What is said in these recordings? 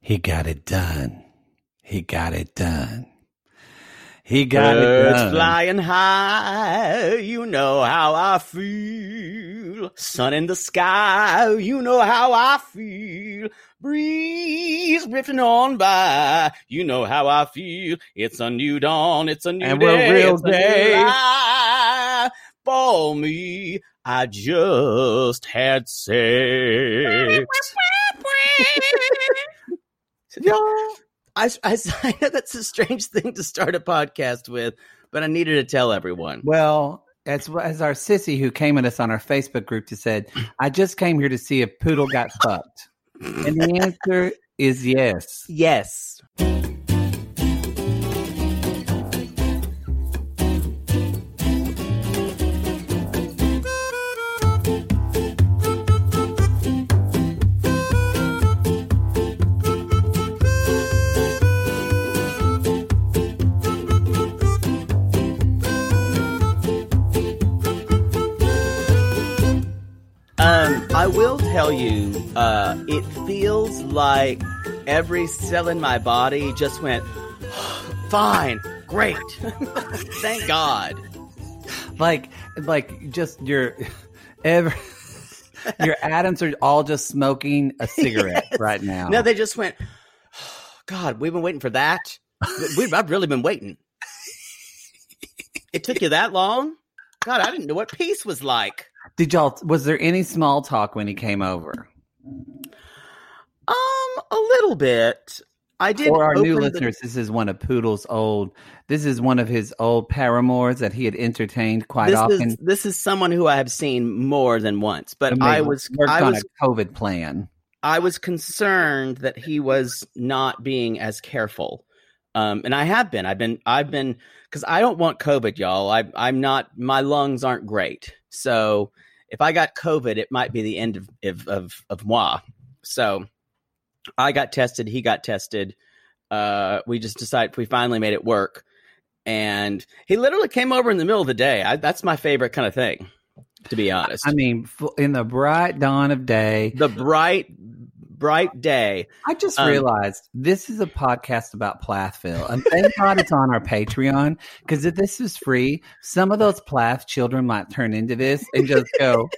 He got it done. He got it done. He got it Birds done. flying high, you know how I feel. Sun in the sky, you know how I feel. Breeze drifting on by, you know how I feel. It's a new dawn, it's a new And day, we're real it's a new life for me. I just had sex. Y'all, I, I, I know that's a strange thing to start a podcast with, but I needed to tell everyone. Well, as as our sissy who came at us on our Facebook group to said, I just came here to see if Poodle got fucked. And the answer is yes. Yes. Tell you, uh, it feels like every cell in my body just went, fine, great, thank God. Like like just your ever your atoms are all just smoking a cigarette right now. No, they just went, God, we've been waiting for that. We, I've really been waiting. It took you that long? God, I didn't know what peace was like. Did y'all was there any small talk when he came over? Um, a little bit. I did. For our new the- listeners, this is one of Poodle's old. This is one of his old paramours that he had entertained quite this often. is this is someone who I have seen more than once, but I was worked I on was a COVID plan. I was concerned that he was not being as careful. Um, and I have been. I've been. I've been because I don't want COVID, y'all. I, I'm not. My lungs aren't great. So if I got COVID, it might be the end of of of, of moi. So I got tested. He got tested. Uh, we just decided. We finally made it work. And he literally came over in the middle of the day. I, that's my favorite kind of thing, to be honest. I mean, in the bright dawn of day, the bright, bright day. I just Um, realized this is a podcast about Plathville, and thank God it's on our Patreon because if this is free, some of those Plath children might turn into this and just go.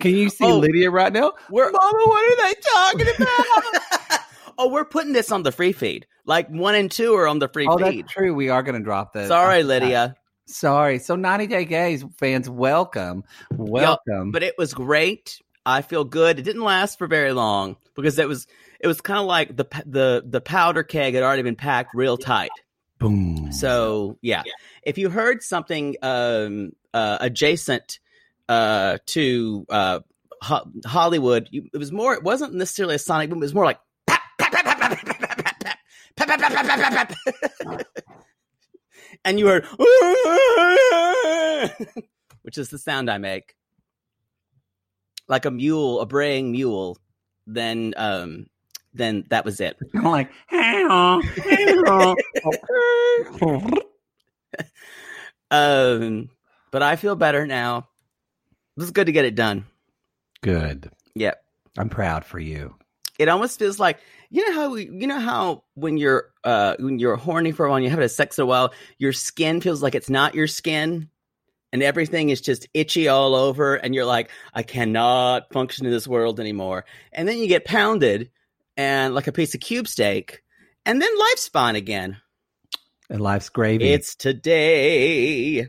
Can you see Oh. Lydia right now? We're Mama, what are they talking about? oh, we're putting this on the free feed. Like one and two are on the free oh, feed. that's true. We are going to drop this. Sorry, Lydia. Sorry. So 90 Day Gays fans, welcome. Welcome. But it was great. I feel good. It didn't last for very long because it was it was kind of like the the the powder keg had already been packed real tight. Boom. So yeah, if you heard something um, uh, adjacent uh, to uh, Ho- Hollywood, you, it was more. It wasn't necessarily a sonic boom. It was more like. And you heard, which is the sound I make, like a mule, a braying mule. Then, um, then that was it. I'm like, Um, but I feel better now. It was good to get it done. good. Yep. I'm proud for you. It almost feels like you know how we, you know how when you're uh when you're horny for a while and you haven't had sex in a while, your skin feels like it's not your skin. And everything is just itchy all over, and you're like, I cannot function in this world anymore. And then you get pounded and like a piece of cube steak, and then life's fine again. And life's gravy. It's today.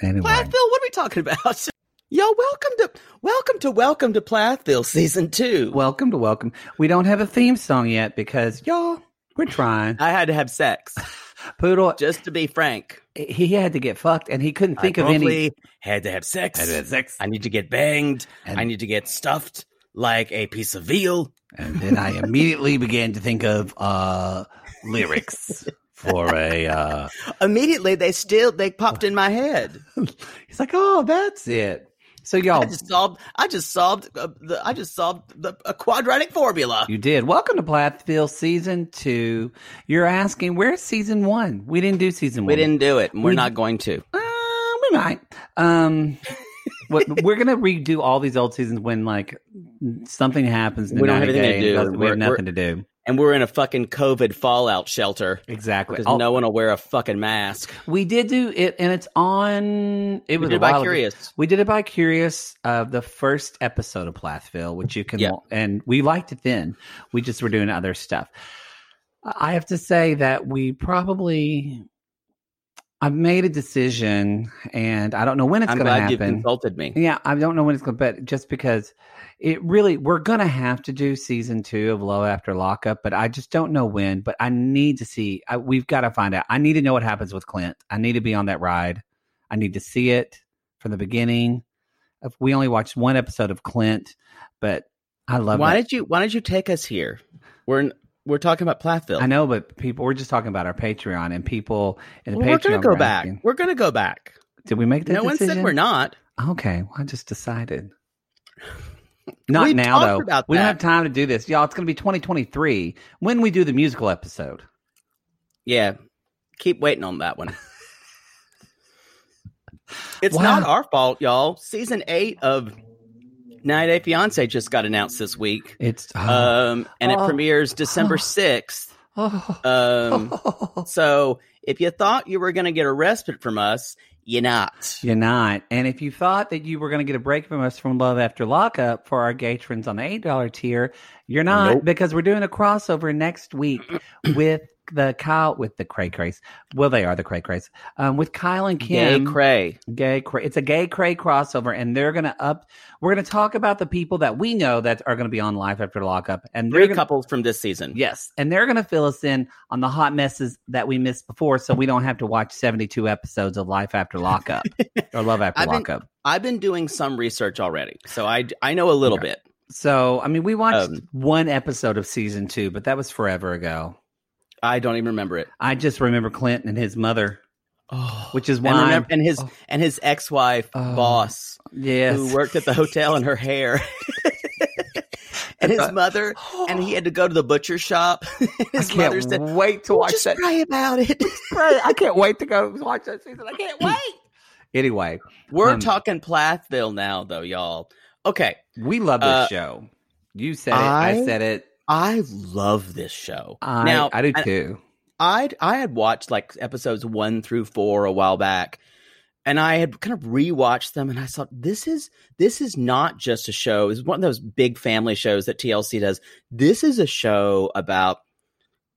anyway. Plathville, what are we talking about? Yo, welcome to welcome to welcome to Plathville season two. Welcome to welcome. We don't have a theme song yet because y'all, we're trying. I had to have sex, Poodle, just to be frank. he had to get fucked, and he couldn't think I of any. promptly had to have sex. Had to have sex. I need to get banged. And- I need to get stuffed like a piece of veal. And then I immediately began to think of uh, lyrics for a. Uh, Immediately, they still they popped in my head. he's like, "Oh, that's it." So y'all, I just solved. I just solved. Uh, the, I just solved the, a quadratic formula. you did. Welcome to Plathville season two. You're asking where's season one? We didn't do season one. We didn't do it, and we're We- not going to. Uh, we might. Um, we're gonna redo all these old seasons when like something happens. We don't have 90 anything to do, We and have we're- nothing to do. And we're in a fucking COVID fallout shelter Exactly. because All- no one will wear a fucking mask. we did do it, and it's on. It was did a it by ago. Curious. We did it by Curious. Uh, the first episode of Plathville, which you can, Yeah. and we liked it then. We just were doing other stuff. I have to say that we probably. I've made a decision, and I don't know when it's going to glad you've consulted me. Yeah, I don't know when it's going to, but just because it really, we're going to have to do season two of Love After Lockup, but I just don't know when. But I need to see, I, we've got to find out. I need to know what happens with Clint. I need to be on that ride. I need to see it from the beginning. If we only watched one episode of Clint, but I love Why it. did you Why did you take us here? We're in, we're talking about Plathville. I know, but people, we're just talking about our Patreon and people in the Well, we're gonna go back. We're gonna go back. Did we make that No one said we're not. Okay, well, I just decided. Not We now, though. we don't have time to do this, y'all. It's going to be 2023 when we do the musical episode. Yeah, keep waiting on that one. it's Wow. not our fault, y'all. Season eight of 90 Day Fiance just got announced this week, It's um, and it Oh. premieres December 6th. oh, Um, so if you thought you were going to get a respite from us, you're not. you're not. And if you thought that you were going to get a break from us from Love After Lockup for our patrons on the eight dollar tier, you're not Nope. because we're doing a crossover next week with the Kyle with the Cray Crays. Well, they are the Cray Crays. Um, with Kyle and Kim. Gay cray. Gay cray. It's a gay cray crossover, and they're gonna up. We're gonna talk about the people that we know that are gonna be on live after lockup, and Three gonna, couples from this season. Yes, and they're gonna fill us in on the hot messes that we missed before, so we don't have to watch seventy-two episodes of Life After Lockup or Love After I've been- Lockup. I've been doing some research already, so I I know a little Okay. bit. So, I mean, we watched Um, one episode of season two, but that was forever ago. I don't even remember it. I just remember Clinton and his mother, Oh, which is and, why. remember, and his oh. and his ex wife Oh. boss yes, who worked at the hotel in her hair. and his mother, and he had to go to the butcher shop. I his mother said, wait to watch just that. pray about it. Right, I can't wait to go watch that season. I can't wait. Anyway, We're Um, talking Plathville now, though, y'all. Okay, we love this Uh, show. You said it. I, I- said it. I love this show. I, now, I do too. I I had watched like episodes one through four a while back, and I had kind of rewatched them, and I thought this is this is not just a show. It's one of those big family shows that TLC does. This is a show about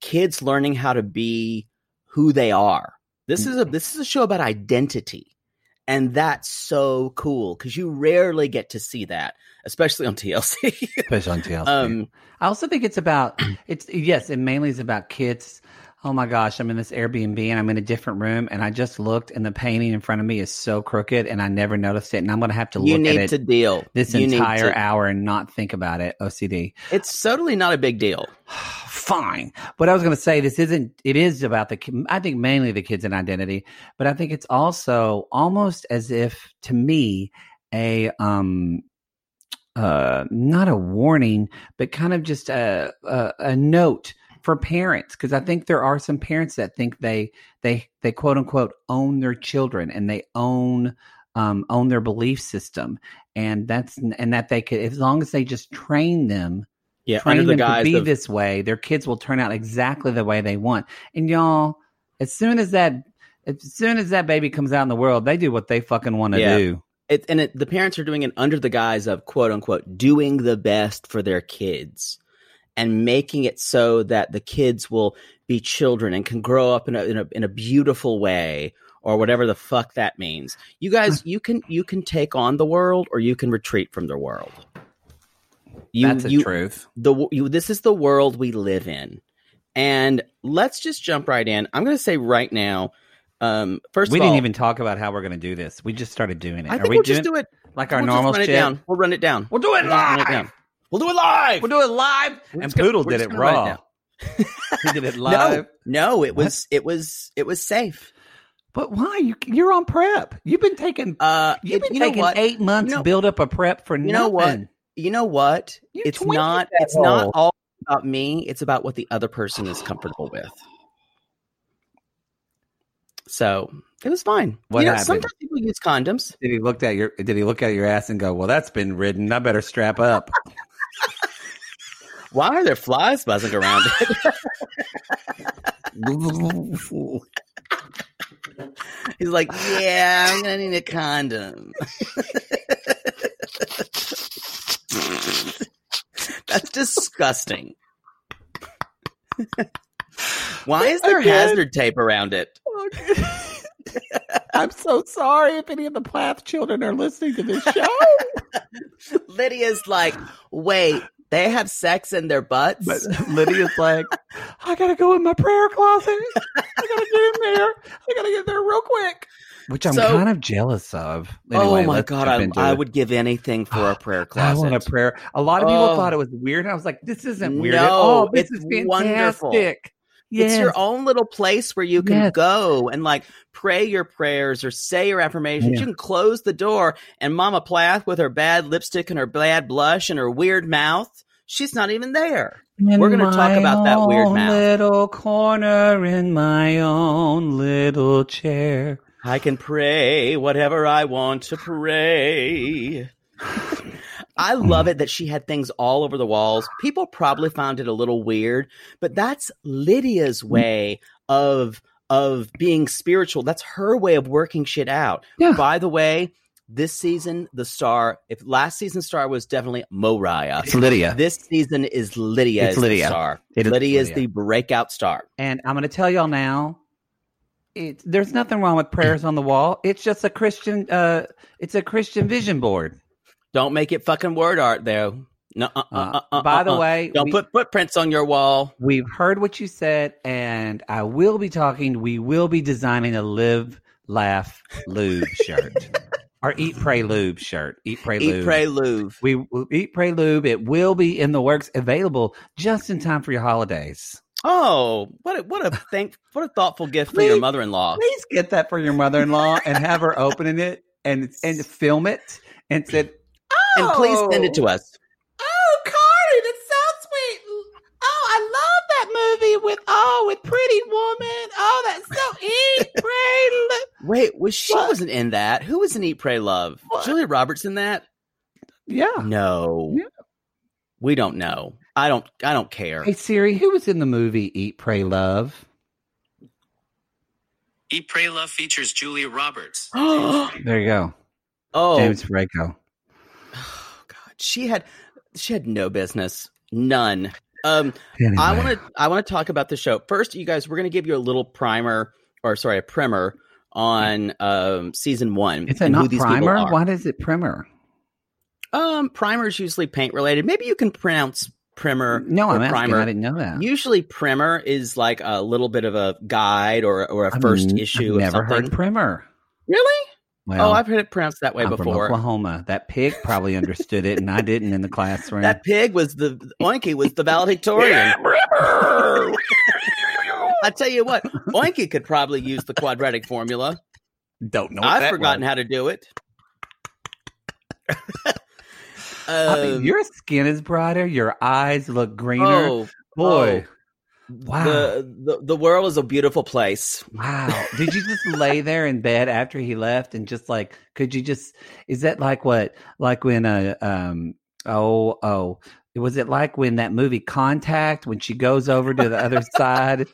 kids learning how to be who they are. This is a this is a show about identity, and that's so cool because you rarely get to see that, especially on TLC. Especially on TLC. um, I also think it's about it's yes, it mainly is about kids. Oh my gosh, I'm in this Airbnb and I'm in a different room and I just looked and the painting in front of me is so crooked and I never noticed it and I'm gonna have to you look need at it to deal this You entire to- hour and not think about it. OCD. It's totally not a big deal. Fine. But I was going to say this isn't, it is about the, I think mainly the kids and identity, but I think it's also almost as if to me, a, um, uh, not a warning, but kind of just a, a, a note for parents. Cause I think there are some parents that think they, they, they quote unquote own their children and they own, um, own their belief system. And that's, and that they could, as long as they just train them, Yeah, train under the them to be of this way, their kids will turn out exactly the way they want. And y'all, as soon as that as soon as that baby comes out in the world, they do what they fucking want to Yeah. do. it, and it, the parents are doing it under the guise of quote unquote doing the best for their kids and making it so that the kids will be children and can grow up in a, in a, in a beautiful way or whatever the fuck that means. You guys, you can, you can take on the world or you can retreat from the world. You, That's the you, truth. the you, this is the world we live in and let's just jump right in i'm going to say right now um first we didn't all, even talk about how we're going to do this. We just started doing it. i Are think we we'll doing just do it like our we'll normal run shit? it down we'll run it down We'll do it We'll down. We'll do it live We'll do it live. We're and just gonna- Poodle did it gonna it raw. he did it live. no no it was it was it was safe But why? You you're on PrEP. You've been taking uh you've been you taking what? eight months You to know- build up a PrEP for you know what? you know what You it's not that it's not all about me it's about what the other person is comfortable with so it was fine What you know, happened? sometimes people use condoms Did he look at your Did he look at your ass and go, "Well, that's been ridden. I better strap up." why are there flies buzzing around it He's like, yeah, I'm gonna need a condom. That's disgusting. Why is there Again. hazard tape around it? I'm so sorry if any of the Plath children are listening to this show. Lydia's like, wait, they have sex in their butts? but Lydia's like, "I gotta go in my prayer closet. I gotta get in there. I gotta get there real quick." Which I'm So- kind of jealous of. oh my god, I, I would give anything for a prayer I closet. want a prayer. A lot of people Oh. thought it was weird. I was like, this isn't weird at No, all. This it's is fantastic. wonderful. Yes. It's your own little place where you can Yes. go and like pray your prayers or say your affirmations. Yeah. You can close the door and Mama Plath with her bad lipstick and her bad blush and her weird mouth, she's not even there. In We're gonna talk about that weird mouth. Little corner in my own little chair. I can pray whatever I want to pray. I love it that she had things all over the walls. People probably found it a little weird, but that's Lydia's way of of being spiritual. That's her way of working shit out. Yeah. By the way, this season the star, if last season's star was definitely Moriah, It's Lydia. this season is Lydia. It's Lydia. star. It is Lydia is the breakout star. And I'm going to tell y'all now, it, there's nothing wrong with prayers on the wall. It's just a Christian. Uh, it's a Christian vision board. Don't make it fucking word art though. No, uh, uh, Uh, uh, uh, by the uh, uh. way, don't we- put footprints on your wall. We've heard what you said, and I will be talking. We will be designing a live, laugh, lube shirt, or eat, pray, lube shirt. Eat, pray, Lube. Eat, pray, lube. We will eat, pray, lube. It will be in the works, available just in time for your holidays. Oh, what a, what a thank what a thoughtful gift for your mother-in-law. Please get that for your mother-in-law and have her opening it and and film it and said, And please send it to oh. us. Oh, Cardi, that's so sweet. Oh, I love that movie with oh with Pretty Woman. Oh, that's so eat, pray, love. Wait, was she What? wasn't in that? Who was in Eat, Pray, Love? What? Julia Roberts in that? Yeah. No, Yeah. we don't know. I don't. I don't care. Hey Siri, who was in the movie Eat, Pray, Love? Eat, Pray, Love features Julia Roberts. oh, There you go, oh James Franco. She had she had no business, none. Um, Anyway. I want to I want to talk about the show first. You guys, we're going to give you a little primer, or sorry, a primer on um season one Is it and who not primer? Why is it primer? Um, primer is usually paint related. Maybe you can pronounce primer. No, I'm asking. primer. I didn't know that. Usually, primer is like a little bit of a guide or or a I've 1st n- issue. I've of never something. heard primer. Really? Well, oh, I've heard it pronounced that way I'm from before. Oklahoma. That pig probably understood it, and I didn't in the classroom. That pig was the Oinky was the valedictorian. I tell you what, Oinky could probably use the quadratic formula. Don't know. what I've forgotten was. how to do it. I mean, Um, your skin is brighter. Your eyes look greener. oh Boy, oh, Wow. The, the the world is a beautiful place. wow! Did you just lay there in bed after he left and just like? Could you just? Is that like what? Like when uh um oh oh was it like when that movie Contact when she goes over to the other side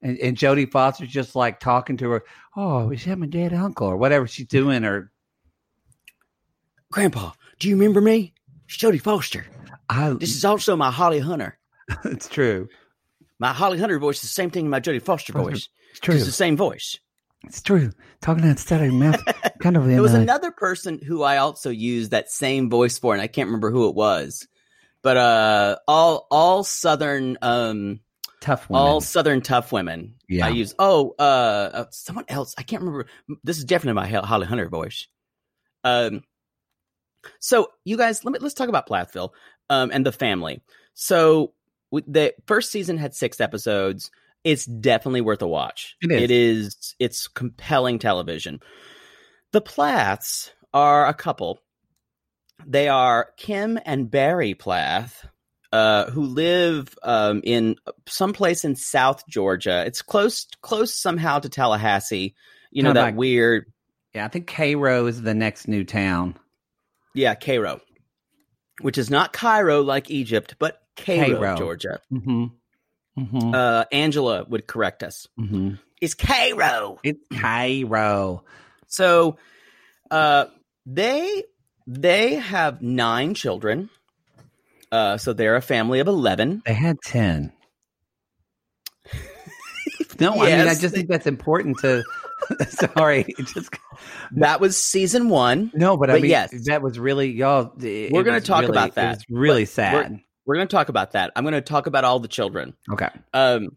And, and Jodie Foster's just like talking to her. Oh, is that my dead uncle or whatever she's doing? Or Grandpa, do you remember me? It's Jodie Foster. I. This is also my Holly Hunter. it's true. My Holly Hunter voice is the same thing as my Jodie Foster voice. It's true. It's the same voice. It's true. Talking that stuttering mouth, kind of. There was a- another person who I also used that same voice for, and I can't remember who it was. But uh, all all Southern um, tough women. all Southern tough women. Yeah. I use. Oh, uh, uh, someone else. I can't remember. This is definitely my Holly Hunter voice. Um, so you guys, let me let's talk about Plathville, um, and the family. So the first season had six episodes. It's definitely worth a watch. It is. It is. It's compelling television. The Plaths are a couple. They are Kim and Barry Plath, uh, who live um, in someplace in South Georgia. It's close, close somehow to Tallahassee. You know Kinda that like- weird, Yeah, I think Cairo is the next new town. yeah, Cairo, which is not Cairo like Egypt, but Cairo, Cairo. Georgia. Mm-hmm. Mm-hmm. Uh, Angela would correct us. mm-hmm. It's Cairo. It's Cairo. So, uh, they they have nine children. Uh, so they're a family of eleven. They had ten. no, I mean I Yes. just think that's important to. sorry, just That was season one. no, but I mean yes. that was really y'all. it We're gonna talk really- about that. was really But sad. We're going to talk about that. I'm going to talk about all the children. Okay, Um,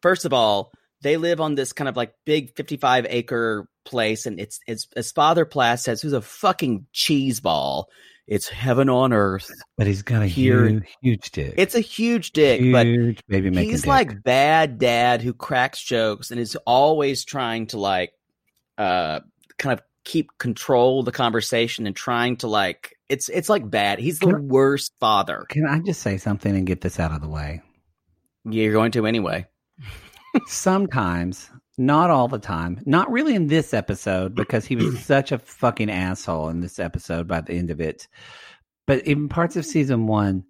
first of all, they live on this kind of like big 55 acre place, and it's it's as Father Plath says, who's a fucking cheese ball. It's heaven on earth. but he's got a Here- huge, huge dick. It's a huge dick, but huge baby making. he's dick. like bad dad who cracks jokes and is always trying to like uh kind of keep control of the conversation and trying to like it's it's like bad he's the Can- worst father Can I just say something and get this out of the way? you're going to anyway Sometimes, not all the time, not really in this episode because he was such a fucking asshole in this episode by the end of it. But in parts of season one,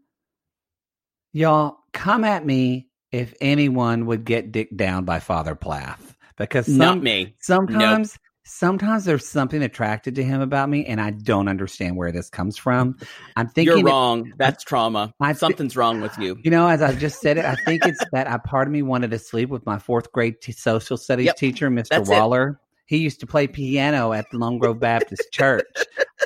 y'all come at me if anyone would get dicked down by Father Plath because some, not me sometimes sometimes there's something attracted to him about me and I don't understand where this comes from. I'm thinking you're wrong that's trauma I something's wrong with you you know, as I just said it, I think it's that a part of me wanted to sleep with my fourth grade t- social studies Yep, teacher, Mr. that's it. He used to play piano at the Lone Grove Baptist Church.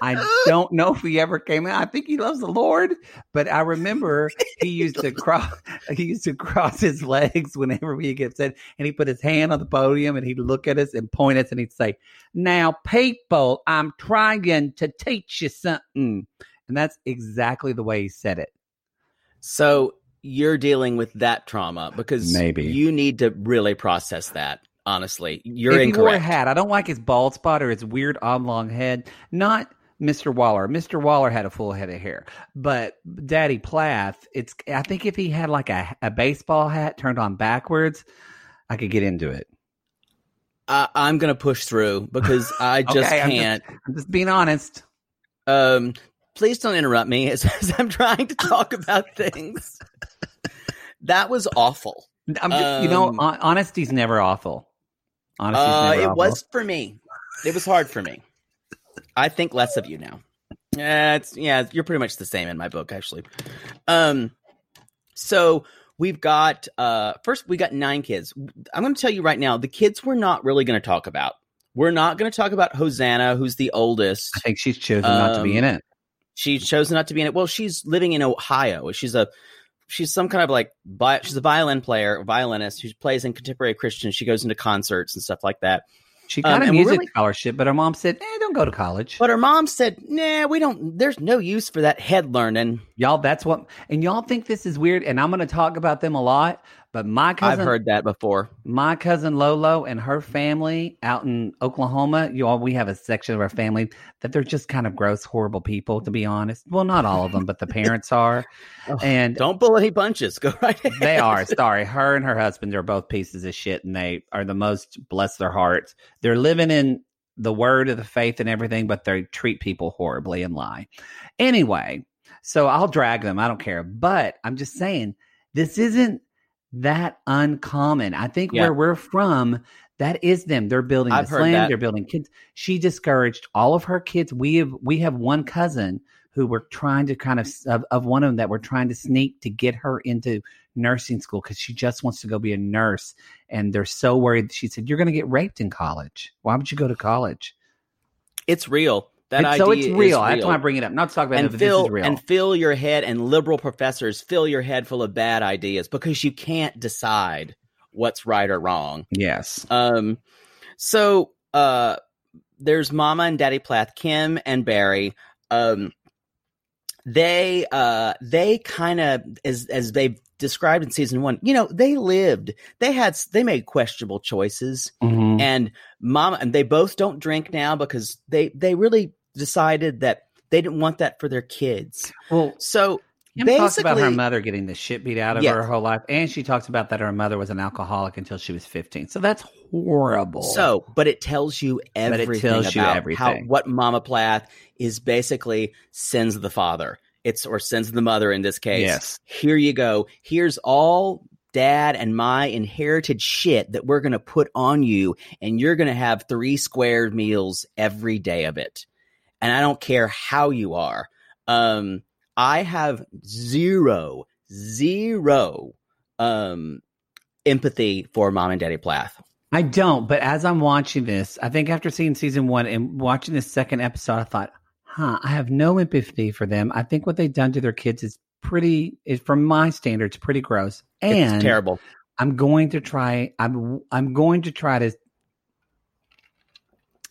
I don't know if he ever came out. I think he loves the Lord, but I remember he used to cross. He used to cross his legs whenever we get upset, and he put his hand on the podium and he'd look at us and point at us and he'd say, "Now, people, I'm trying to teach you something," and that's exactly the way he said it. so you're dealing with that trauma because Maybe. you need to really process that honestly you're if he wore a hat, I don't like his bald spot or his weird oblong head. Not Mr. Waller. Mr. Waller had a full head of hair, but Daddy Plath. It's. I think if he had like a, a baseball hat turned on backwards, I could get into it. I, i'm gonna push through because i just Okay, I'm just- can't I'm just being honest. Um, please don't interrupt me as, as I'm trying to talk about things. that was awful. I'm just, you know, Um, honesty's never awful. Uh, it was for me. It was hard for me. I think less of you now. Yeah, it's yeah, you're pretty much the same in my book actually. Um, so we've got uh first we got nine kids. I'm going to tell you right now, the kids we're not really going to talk about. We're not going to talk about Hosanna, who's the oldest. I think she's chosen not to be Um, in it. she's chosen not to be in it. Well, she's living in Ohio. She's a she's some kind of like she's a violin player, violinist who plays in contemporary Christian. She goes into concerts and stuff like that. She got um, a music really- scholarship, but her mom said, "Eh, don't go to college." But her mom said, "Nah, we don't. There's no use for that head learning." Y'all, that's what, and y'all think this is weird, and I'm going to talk about them a lot. But my cousin, I've heard that before. my cousin Lolo and her family out in Oklahoma, you all, we have a section of our family that they're just kind of gross, horrible people, to be honest. Well, not all of them, but the parents are. Oh, and Don't pull any punches. Go right ahead. they are. Sorry. Her and her husband are both pieces of shit, and they are the most, bless their hearts. They're living in the word of the faith and everything, but they treat people horribly and lie. Anyway, so I'll drag them. I don't care. But I'm just mm. saying, this isn't that uncommon. I think Yeah. where we're from, that is them. They're building I've this land. that. They're building kids. She discouraged all of her kids. We have we have one cousin who were trying to kind of of, of one of them that were trying to sneak to get her into nursing school because she just wants to go be a nurse. And they're so worried. She said, "You're going to get raped in college. Why would you go to college?" It's real. That It's- so it's real. Is That's real. why I bring it up. Not to talk about it, and but fill this is real. and fill your head and liberal professors fill your head full of bad ideas because you can't decide what's right or wrong. yes. Um, so uh, there's Mama and Daddy Plath, Kim and Barry. Um, they uh they kind of as as they've described in season one, you know, they lived. They had they made questionable choices Mhm. and mama and they both don't drink now because they they really decided that they didn't want that for their kids. Well, So Kim talks about her mother getting the shit beat out of Yes. her whole life, and she talks about that her mother was an alcoholic until she was fifteen. So that's horrible. So, but it tells you But it everything tells you about how everything. what Mama Plath is basically sins of the father. It's or sins of the mother in this case. Yes. Here you go. Here's all dad and my inherited shit that we're going to put on you and you're going to have three square meals every day of it. And I don't care how you are. Um I have zero zero um empathy for mom and daddy Plath. I don't, but as I'm watching this, I think after seeing season one and watching this second episode, I thought, huh, I have no empathy for them. I think what they've done to their kids is pretty, is from my standards, pretty gross. And it's terrible. I'm going to try. I'm I'm going to try to.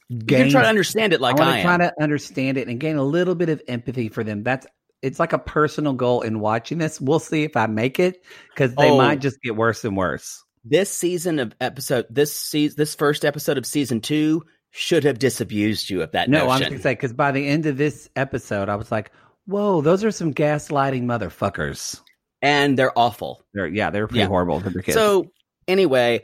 Gain, You can try to understand it like I I, to try to understand it and gain a little bit of empathy for them. That's it's like a personal goal in watching this. We'll see if I make it because they Oh. might just get worse and worse. this season of episode, this season, this first episode of season two should have disabused you of that No, I'm notion. going to say because by the end of this episode, I was like, "Whoa, those are some gaslighting motherfuckers." and they're awful. They're yeah, they're pretty Yeah. horrible to their kids. So anyway,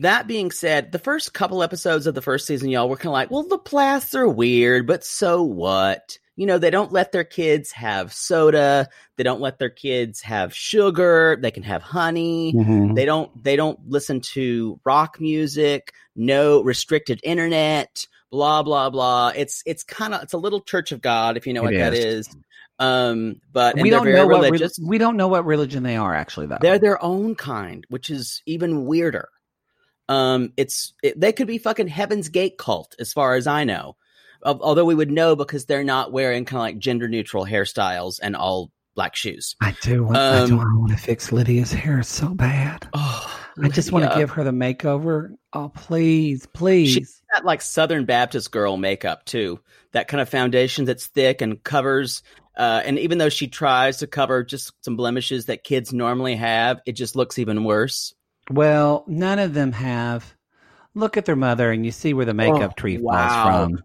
that being said, the first couple episodes of the first season, y'all were kind of like, well, the Plaths are weird, but so what? You know, they don't let their kids have soda. They don't let their kids have sugar. They can have honey. Mhm. They don't. They don't listen to rock music. No restricted internet. Blah blah blah. It's it's kind of it's a little Church of God if you know It what that is. Um, but we don't know what re- we don't know what religion they are actually though. They're their own kind, which is even weirder. Um, it's it, they could be fucking Heaven's Gate cult, as far as I know. Al- Although we would know because they're not wearing kind of like gender neutral hairstyles and all black shoes. I do. Want, I do want to fix Lydia's hair so bad. Oh, I just want to give her the makeover. Oh, please, please. She's got like Southern Baptist girl makeup too. That kind of foundation that's thick and covers. Uh, and even though she tries to cover just some blemishes that kids normally have, it just looks even worse. well, none of them have. Look at their mother, and you see where the makeup Oh, tree wow. falls from.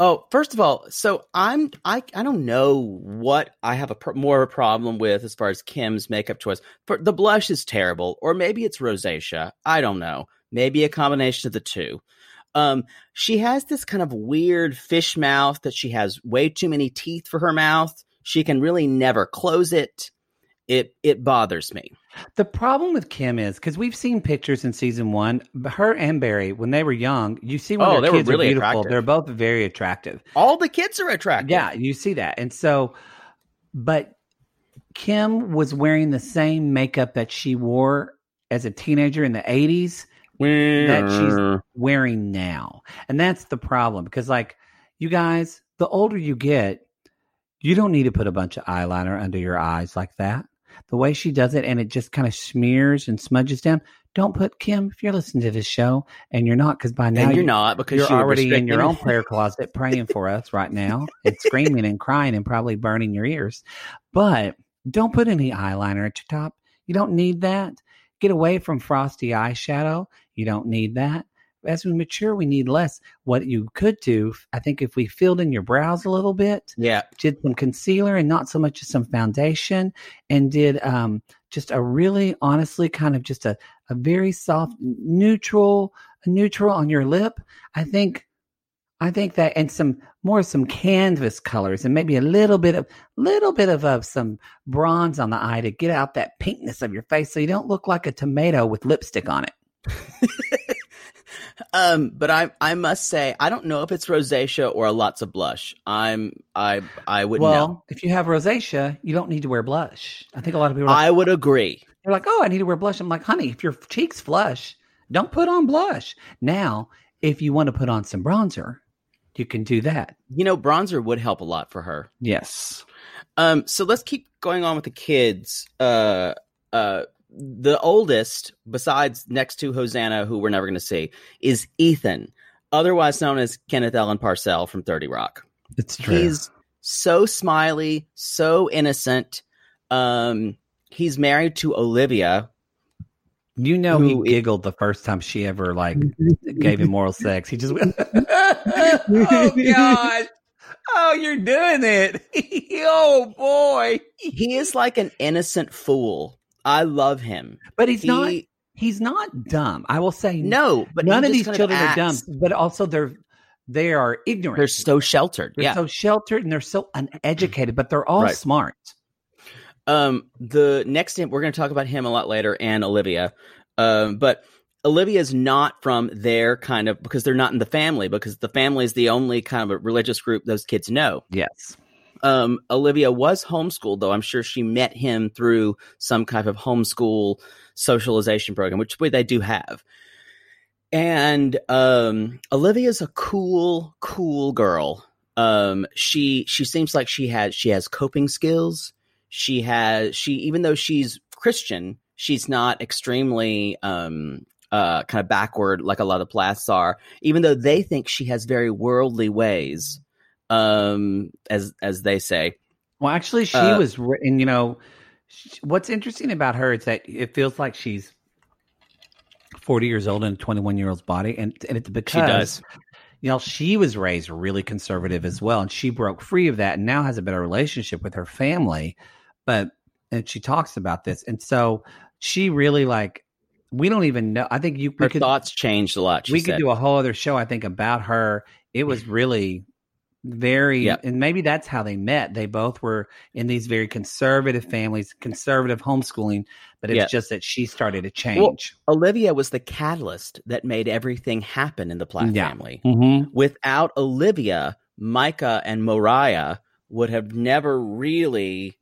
Oh, first of all, so I'm I I don't know what I have a pr- more of a problem with as far as Kim's makeup choice. For the blush is terrible, or maybe it's rosacea. I don't know. Maybe a combination of the two. Um, she has this kind of weird fish mouth that she has way too many teeth for her mouth. She can really never close it. It it bothers me. The problem with Kim is because we've seen pictures in season one, her and Barry when they were young. You see when Oh, their they were kids really are beautiful. attractive. They're both very attractive. All the kids are attractive. Yeah, you see that. And so, but Kim was wearing the same makeup that she wore as a teenager in the 80s that she's wearing now. And that's the problem because, like, you guys, the older you get, you don't need to put a bunch of eyeliner under your eyes like that. The way she does it and it just kind of smears and smudges down. Don't put Kim if you're listening to this show and you're not because by now and you're you- not because you're you were already in your own prayer closet praying for us right now and screaming and crying and probably burning your ears. But don't put any eyeliner at your top. You don't need that. Get away from frosty eyeshadow. You don't need that. As we mature, we need less. What you could do, I think, if we filled in your brows a little bit, Yeah, did some concealer and not so much as some foundation, and did um, just a really, honestly, kind of just a, a very soft, neutral, neutral on your lip. I think I think that and some more some canvas colors and maybe a little bit of little bit of uh, some bronze on the eye to get out that pinkness of your face so you don't look like a tomato with lipstick on it. Um, but I I must say I don't know if it's rosacea or lots of blush. I'm I I would well, know. if you have rosacea, you don't need to wear blush. I think a lot of people like, I would agree. they're like, "Oh, I need to wear blush." I'm like, "Honey, if your cheeks flush, don't put on blush." Now, if you want to put on some bronzer, you can do that. You know, bronzer would help a lot for her. Yes. Um, so let's keep going on with the kids. Uh, uh, the oldest, besides next to Hosanna, who we're never going to see, is Ethan, otherwise known as Kenneth Ellen Parcell from Thirty Rock. It's true. He's so smiley, so innocent. Um, he's married to Olivia. You know, Who he is- giggled the first time she ever like gave him oral sex. He just went, "Oh God, oh you're doing it, oh boy." He is like an innocent fool. I love him. But he's He- not. He's not dumb. I will say No, but none of these children are dumb. But also they're they are ignorant. They're so sheltered. They're yeah. so sheltered and they're so uneducated, but they're all Right. smart. Um, the next we're going to talk about him a lot later, and Olivia. Um, but Olivia is not from their kind of because they're not in the family because the family is the only kind of a religious group those kids know. Yes. Um, Olivia was homeschooled though. I'm sure she met him through some kind of homeschool socialization program, which they do have. And um, Olivia's a cool, cool girl. Um, she she seems like she has she has coping skills. She has she even though she's Christian, she's not extremely um uh kind of backward like a lot of Plaths are. Even though they think she has very worldly ways, um, as as they say. Well, actually, she Uh, was, and you know, sh- what's interesting about her is that it feels like she's forty years old in a twenty-one year old's body, and and it's because does. you know she was raised really conservative as well, and she broke free of that, and now has a better relationship with her family. But and she talks about this, and so she really like we don't even know. I think you Her could thoughts changed a lot. She we said. could do a whole other show, I think, about her. It was really very, Yeah. and maybe that's how they met. They both were in these very conservative families, conservative homeschooling, but it's Yeah. just that she started to change. Olivia was the catalyst that made everything happen in the Plath Yeah. family. mm-hmm. Without Olivia, Micah and Moriah would have never really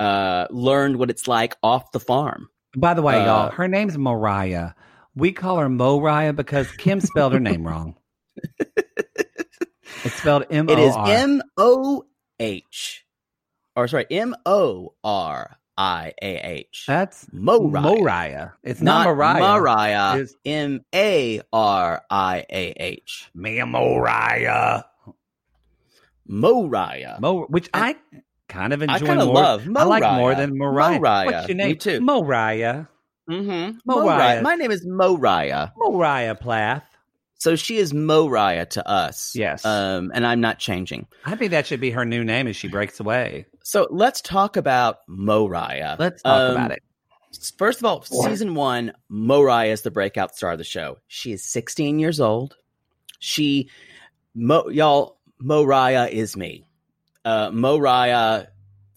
uh, learned what it's like off the farm. By the way, Uh, y'all, her name's Mariah. We call her Moriah because Kim spelled her name wrong. It's spelled M O It is. M O H, or sorry, M O R I A H. That's Moriah. Moriah. It's not, Not Mariah. Mariah. It's- M A R I A H. Me and Moriah. Moriah. Mo, which I kind of enjoy I kinda more. love I like more than Mariah. Moriah. What's your Me name? too. Moriah. Mm-hmm. Moriah. My name is Moriah. Moriah Plath. So she is Moriah to us. Yes. Um, and I'm not changing. I think that should be her new name as she breaks away. So let's talk about Moriah. Let's talk Um, about it. First of all, season one, Moriah is the breakout star of the show. She is 16 years old. She, Mo, y'all, Moriah is me. Uh, Moriah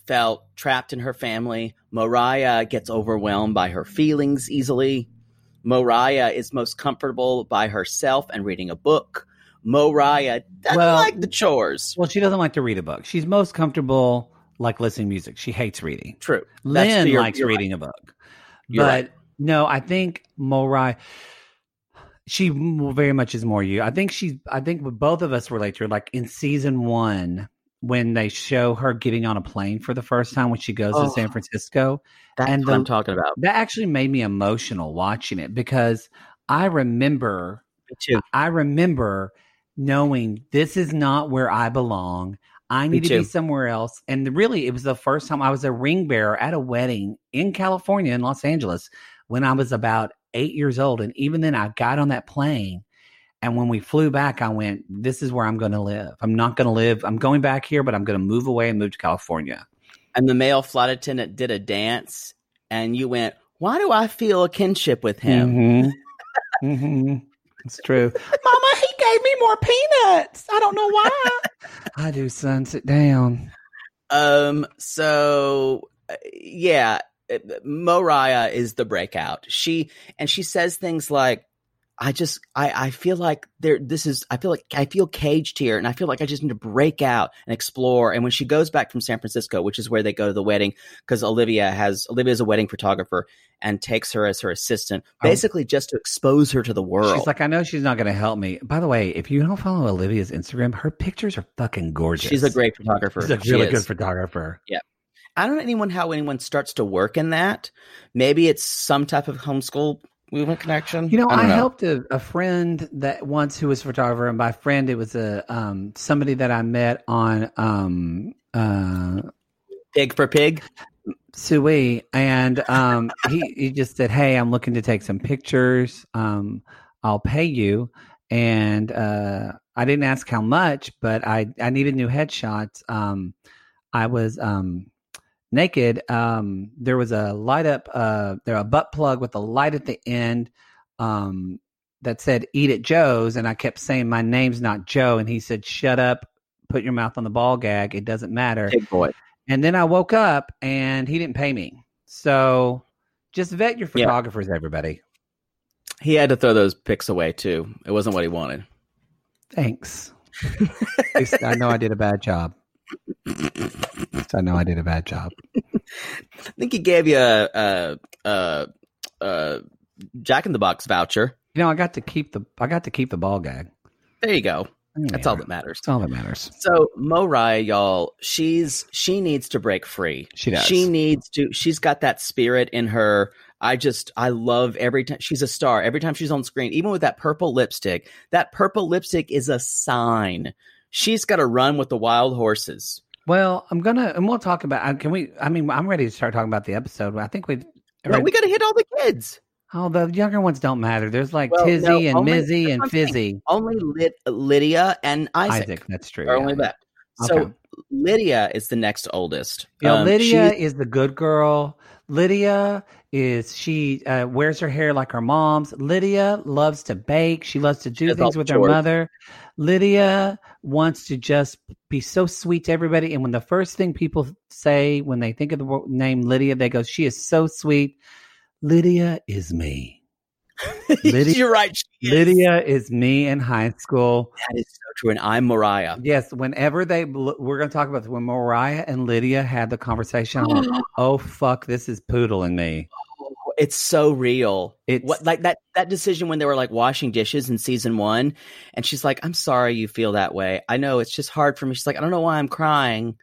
felt trapped in her family. Moriah gets overwhelmed by her feelings easily. Moriah is most comfortable by herself and reading a book. Moriah doesn't Well- like the chores. Well, she doesn't like to read a book. She's most comfortable like listening to music. She hates reading. True. That's- Lynn you're- likes you're right. reading a book. You're but right. no, I think Moriah, she very much is more you. I think she's, I think both of us relate to her, like in season one, when they show her getting on a plane for the first time when she goes Oh. to San Francisco. That's and what the- I'm talking about. That actually made me emotional watching it because I remember. I remember knowing this is not where I belong. I need to be somewhere else. And really, it was the first time I was a ring bearer at a wedding in California, in Los Angeles, when I was about eight years old. And even then, I got on that plane. And when we flew back, I went, This is where I'm going to live. I'm not going to live. I'm going back here, but I'm going to move away and move to California. and the male flight attendant did a dance, and you went, "Why do I feel a kinship with him?" Mhm. Mhm. It's true. Mama, he gave me more peanuts. I don't know why. I do, son. Sit down. Um. So uh, yeah, uh, Moriah is the breakout. She and she says things like, "I just, I, I feel like there. This is. I feel like I feel caged here, and I feel like I just need to break out and explore." And when she goes back from San Francisco, which is where they go to the wedding, because Olivia has Olivia is a wedding photographer and takes her as her assistant, Oh. basically just to expose her to the world. She's like, I know she's not going to help me. By the way, if you don't follow Olivia's Instagram, her pictures are fucking gorgeous. She's a great photographer. She's a really is. good photographer. Yeah. I don't know anyone how anyone starts to work in that. Maybe it's some type of homeschool movement connection. You know, I, don't helped a, a friend that once who was a photographer, and by friend it was a um somebody that I met on um uh pig for pig. Sui, and um he he just said, "Hey, I'm looking to take some pictures. Um, I'll pay you." And uh, I didn't ask how much, but I I needed new headshots. Um, I was um naked. Um, there was a light up. Uh, there a butt plug with a light at the end. Um, that said "Eat at Joe's," and I kept saying my name's not Joe, and he said, "Shut up." Put your mouth on the ball gag. It doesn't matter. Pig boy. And then I woke up and he didn't pay me. So just vet your Yeah. photographers, everybody. He had to throw those pics away too. It wasn't what he wanted. Thanks. I know I did a bad job. Least I know I did a bad job. I think he gave you a, a, a, a Jack in the Box voucher. You know, I got to keep the I got to keep the ball gag. There you go. That's all that matters. That's all that matters. So Moriah, y'all, she's she needs to break free. She does. She needs to. She's got that spirit in her. I just I love every time she's a star. Every time she's on screen, even with that purple lipstick. That purple lipstick is a sign. She's got to run with the wild horses. Well, I'm gonna and we'll talk about uh, can we I mean I'm ready to start talking about the episode. I think we No, we got to hit all the kids. Oh, the younger ones don't matter. There's like Well, Tizzy no, and only- Mizzy and I'm saying. Fizzy. Only Lit, Lydia and Isaac, Isaac, that's true. are yeah. only left. So Okay. Lydia is the next oldest. Know, Um, Lydia is the good girl. Lydia is she uh, wears her hair like her mom's. Lydia loves to bake. She loves to do things with her mother. Lydia wants to just be so sweet to everybody. And when the first thing people say when they think of the name Lydia, they go, "She is so sweet." Lydia is me. Lydia- You're right. she is. Lydia is me in high school. That is so true. And I'm Mariah. Yes, whenever they, we're going to talk about this. when Mariah and Lydia had the conversation. I'm like, oh fuck, this is poodling me. It's so real. It's what like that that decision when they were like washing dishes in season one, and she's like, "I'm sorry you feel that way. I know it's just hard for me." She's like, "I don't know why I'm crying,"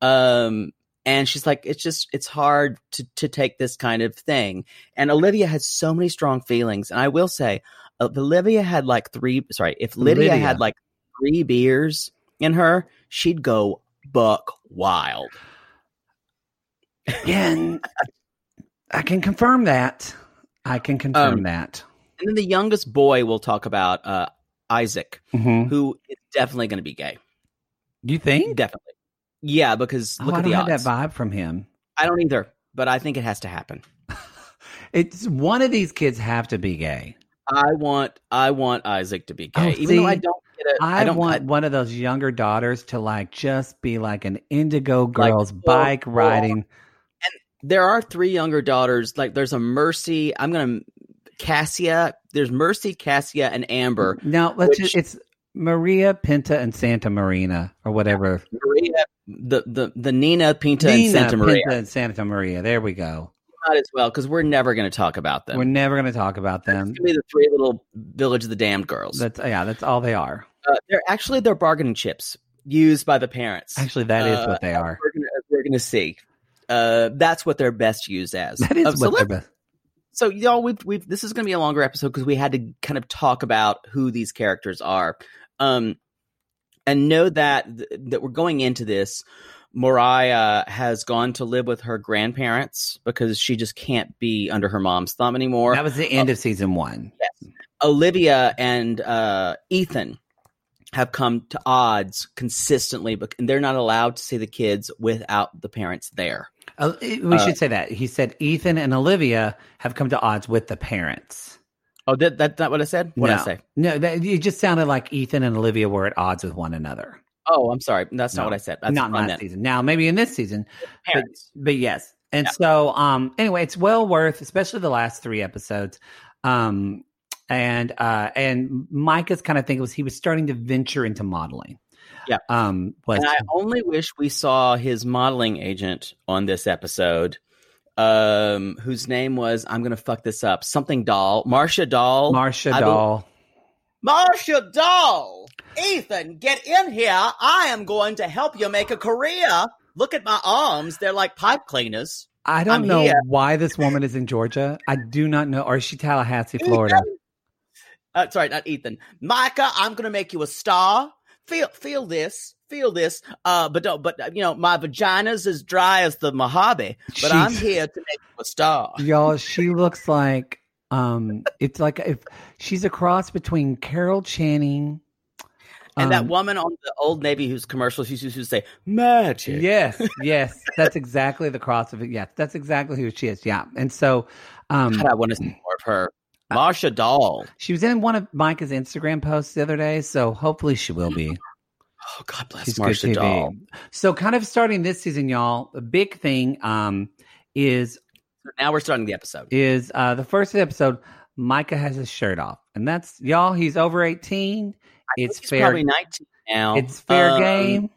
um, and she's like, "It's just it's hard to to take this kind of thing." And Olivia has so many strong feelings, and I will say, uh, if Olivia had like three. Sorry, if Lydia, Lydia. had like three beers in her, she'd go buck wild. and I can confirm that. I can confirm Um, that. And then the youngest boy we'll talk about, uh, Isaac, Mhm. who is definitely going to be gay. You think? Definitely. Yeah, because Oh, look I at don't the odds. that vibe from him. I don't either, but I think it has to happen. It's one of these kids have to be gay. I want I want Isaac to be gay, Oh, even though I don't get it. I, I, don't want I- one of those younger daughters to like just be like an indigo girl's full- bike riding. There are three younger daughters. Like there's a Mercy. I'm gonna Cassia. There's Mercy, Cassia, and Amber. No, let's Which- just, it's Maria Pinta and Santa Marina or whatever. Maria, the the the Nina, Pinta, and Santa Maria. Pinta and Santa Maria. There we go. Not as well because we're never going to talk about them. We're never going to talk about them. gonna be the three little Village of the Damned girls. That's yeah, that's all they are. Uh, they're actually they're bargaining chips used by the parents. Actually, that is Uh, what they are. we're gonna see. Uh, that's what they're best used as. That is Uh, so what they're best. so y'all, we've we've this is gonna be a longer episode because we had to kind of talk about who these characters are, um, and know that that we're going into this. Mariah has gone to live with her grandparents because she just can't be under her mom's thumb anymore. That was the end of season one. Olivia and uh, Ethan have come to odds consistently, but and they're not allowed to see the kids without the parents there. Uh, we Uh, should say that he said Ethan and Olivia have come to odds with the parents. Oh, that that's not what I said. What no. did I say? No, that, it just sounded like Ethan and Olivia were at odds with one another. Oh, I'm sorry. That's No, not what I said. That's Not last meant. season. Now, maybe in this season, but, but yes. And Yeah. so, um, anyway, it's well worth, especially the last three episodes. Um, and uh, and Micah's kind of thing was he was starting to venture into modeling. Yeah. Um, was And I only wish we saw his modeling agent on this episode, um, whose name was I'm gonna fuck this up. Something Doll, Marcia Doll, Marcia I bel- Dahl. Marcia Doll. Ethan, get in here. I am going to help you make a career. Look at my arms; they're like pipe cleaners. I don't I'm know here. why this woman is in Georgia. I do not know. Or is she Tallahassee, Florida? Ethan. Uh, sorry, not Ethan. Micah, I'm gonna make you a star. Feel feel this. Feel this. Uh, but don't. But you know, my vagina's as dry as the Mojave. But I'm here to make you a star. Y'all, she looks like um it's like if she's a cross between Carol Channing And that um, woman on the old Navy whose commercials she used to say magic. Yes, yes, that's exactly the cross of it. Yes, that's exactly who she is. Yeah, and so um, God, I want to see more of her. Marsha Doll. she was in one of Micah's Instagram posts the other day, so hopefully she will be. Oh, God bless She's Marsha. Doll. So, kind of starting this season, y'all. The big thing um, is Now we're starting the episode. is uh, the first episode. Micah has his shirt off, and that's y'all. He's over eighteen. It's He's fair. probably 19 now. It's fair Um, game.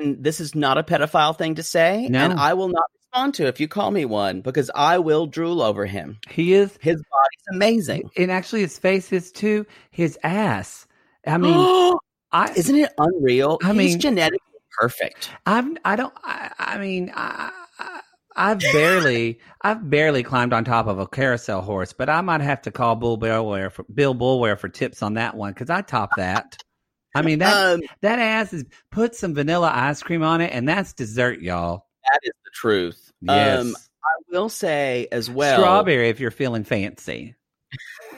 And this is not a pedophile thing to say. No. And I will not respond to if you call me one because I will drool over him. He is, His body's amazing. and actually, his face is too. His ass. I mean, I Isn't it unreal? I He's mean- genetically perfect. I've I don't I, I mean I, I I've barely I've barely climbed on top of a carousel horse, but I might have to call Bill Bullware for Bill Bullware for tips on that one because I top that. I mean that Um, that ass is put some vanilla ice cream on it, and that's dessert, y'all. That is the truth. Yes, Um, I will say as well. strawberry if you're feeling fancy.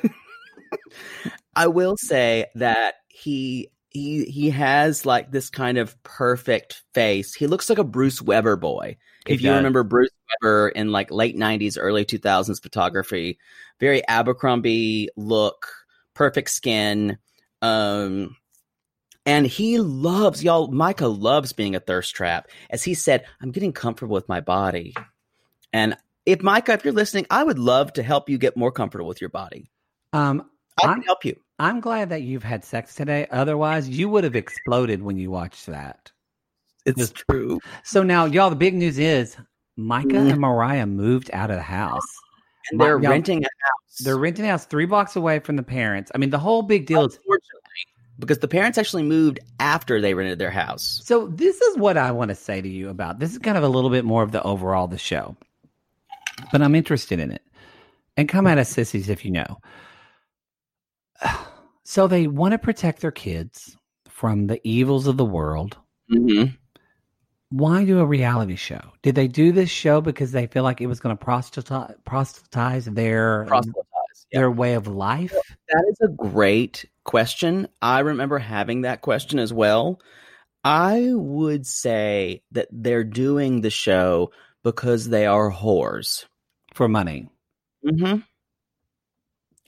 I will say that he he he has like this kind of perfect face. He looks like a Bruce Weber boy. He if you remember Bruce Weber in like late '90s, early 2000s photography, very Abercrombie look, perfect skin. Um, and he loves y'all. Micah loves being a thirst trap. As he said, I'm getting comfortable with my body. And if Micah, if you're listening, I would love to help you get more comfortable with your body. Um, I I'm- can help you. I'm glad that you've had sex today. Otherwise, you would have exploded when you watched that. It's true. So now, y'all, the big news is Micah Mm. and Mariah moved out of the house. And they're My- renting a house. They're renting a house three blocks away from the parents. I mean, the whole big deal is because the parents actually moved after they rented their house. so. This is what I want to say to you about this is kind of a little bit more of the overall the show, but I'm interested in it. And come at us, sissies, if you know. So they want to protect their kids from the evils of the world. Mm-hmm. Why do a reality show? Did they do this show because they feel like it was going to proselytize, proselytize their Proselytize. Yeah. their way of life? That is a great question. I remember having that question as well. I would say that they're doing the show because they are whores. for money. Mm-hmm.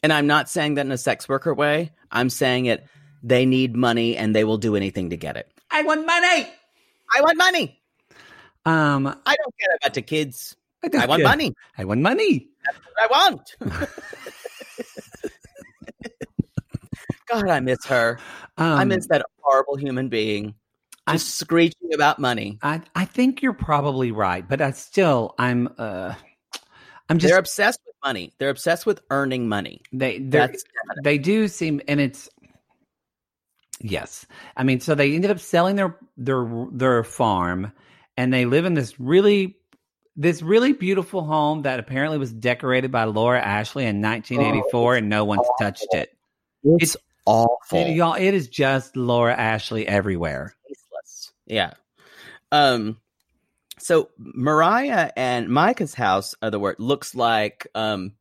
And I'm not saying that in a sex worker way. I'm saying it. They need money and they will do anything to get it. I want money. I want money. Um, I don't care about the kids. don't I want care. money. I want money. I want. God, I miss her. Um, I miss that horrible human being I- just screeching about money. I I think you're probably right, but I still I'm uh I'm just They're obsessed with money. They're obsessed with earning money. they they're- That's definite. they do seem and it's yes. I mean, so they ended up selling their their their farm and they live in this really this really beautiful home that apparently was decorated by Laura Ashley in 1984 and no one's touched it. It's awful. It- y'all, it is just Laura Ashley everywhere. tasteless. Yeah. Um. So Mariah and Micah's house, other word, looks like um,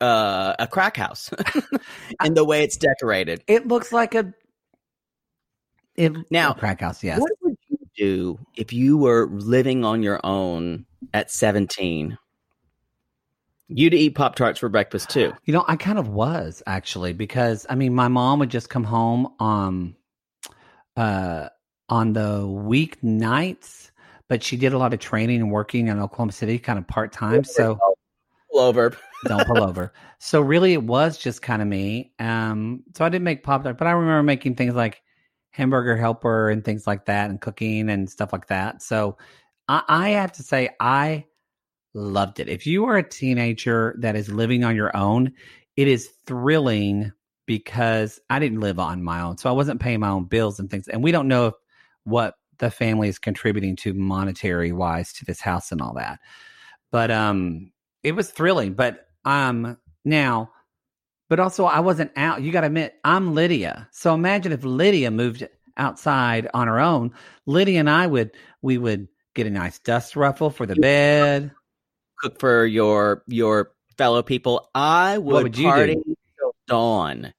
uh, a crack house in the way it's decorated. It looks like a it Now, a crack house. Yes, What would you do if you were living on your own at seventeen? You'd eat Pop Tarts for breakfast too. You know, I kind of was actually because I mean, my mom would just come home um uh on the weeknights, but she did a lot of training and working in Oklahoma City, kind of part time. So Pull over. don't pull over. So really, it was just kind of me. Um, so I didn't make pop tart, but I remember making things like hamburger helper and things like that, and cooking and stuff like that. So I, I have to say, I loved it. If you are a teenager that is living on your own, it is thrilling because I didn't live on my own, so I wasn't paying my own bills and things. And we don't know if, what the family is contributing to monetary wise to this house and all that. But um, it was thrilling. But um, now, but also I wasn't out. You got to admit, I'm Lydia. So imagine if Lydia moved outside on her own. Lydia and I would we would get a nice dust ruffle for the bed. Cook for your your fellow people. I would, would party till dawn.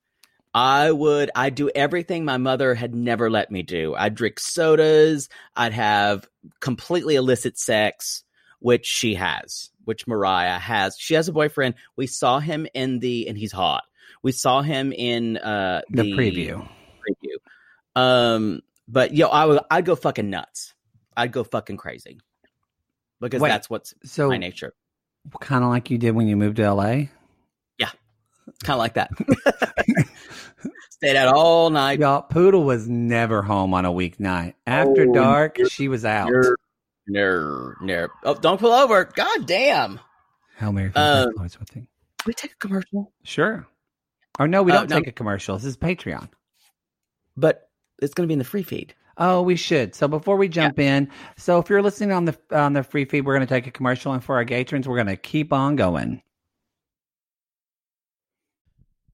I would I'd do everything my mother had never let me do. I'd drink sodas, I'd have completely illicit sex, which she has, which Mariah has. She has a boyfriend. We saw him in the and he's hot. We saw him in uh The preview. preview. Um but yo, I would I'd go fucking nuts. I'd go fucking crazy. Because Wait, that's what's So my nature. kind of like you did when you moved to LA. Yeah, kind of like that. Stayed out all night. Y'all, Poodle was never home on a weeknight. After Oh, dark, you're- she was out. Ner, ner, ner. Oh, don't pull over. God damn. Hail Mary. Uh, Uh, what thing? we take a commercial? Sure. Or no, we Uh, don't no. take a commercial. This is Patreon. But it's going to be in the free feed. Oh, we should. So before we jump in, so if you're listening on the on the free feed, we're going to take a commercial, and for our patrons, we're going to keep on going.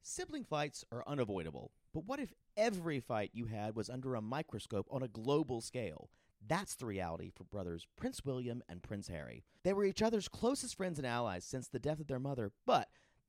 Sibling fights are unavoidable, but what if every fight you had was under a microscope on a global scale? That's the reality for brothers Prince William and Prince Harry. They were each other's closest friends and allies since the death of their mother, but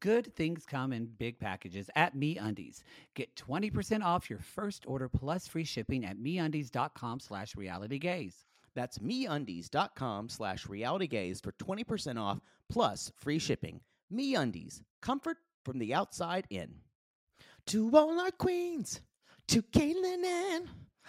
good things come in big packages at MeUndies. Get 20% off your first order plus free shipping at MeUndies.com slash realitygaze. That's MeUndies.com slash realitygaze for 20% off plus free shipping. MeUndies, comfort from the outside in. To all our queens, to Caitlin and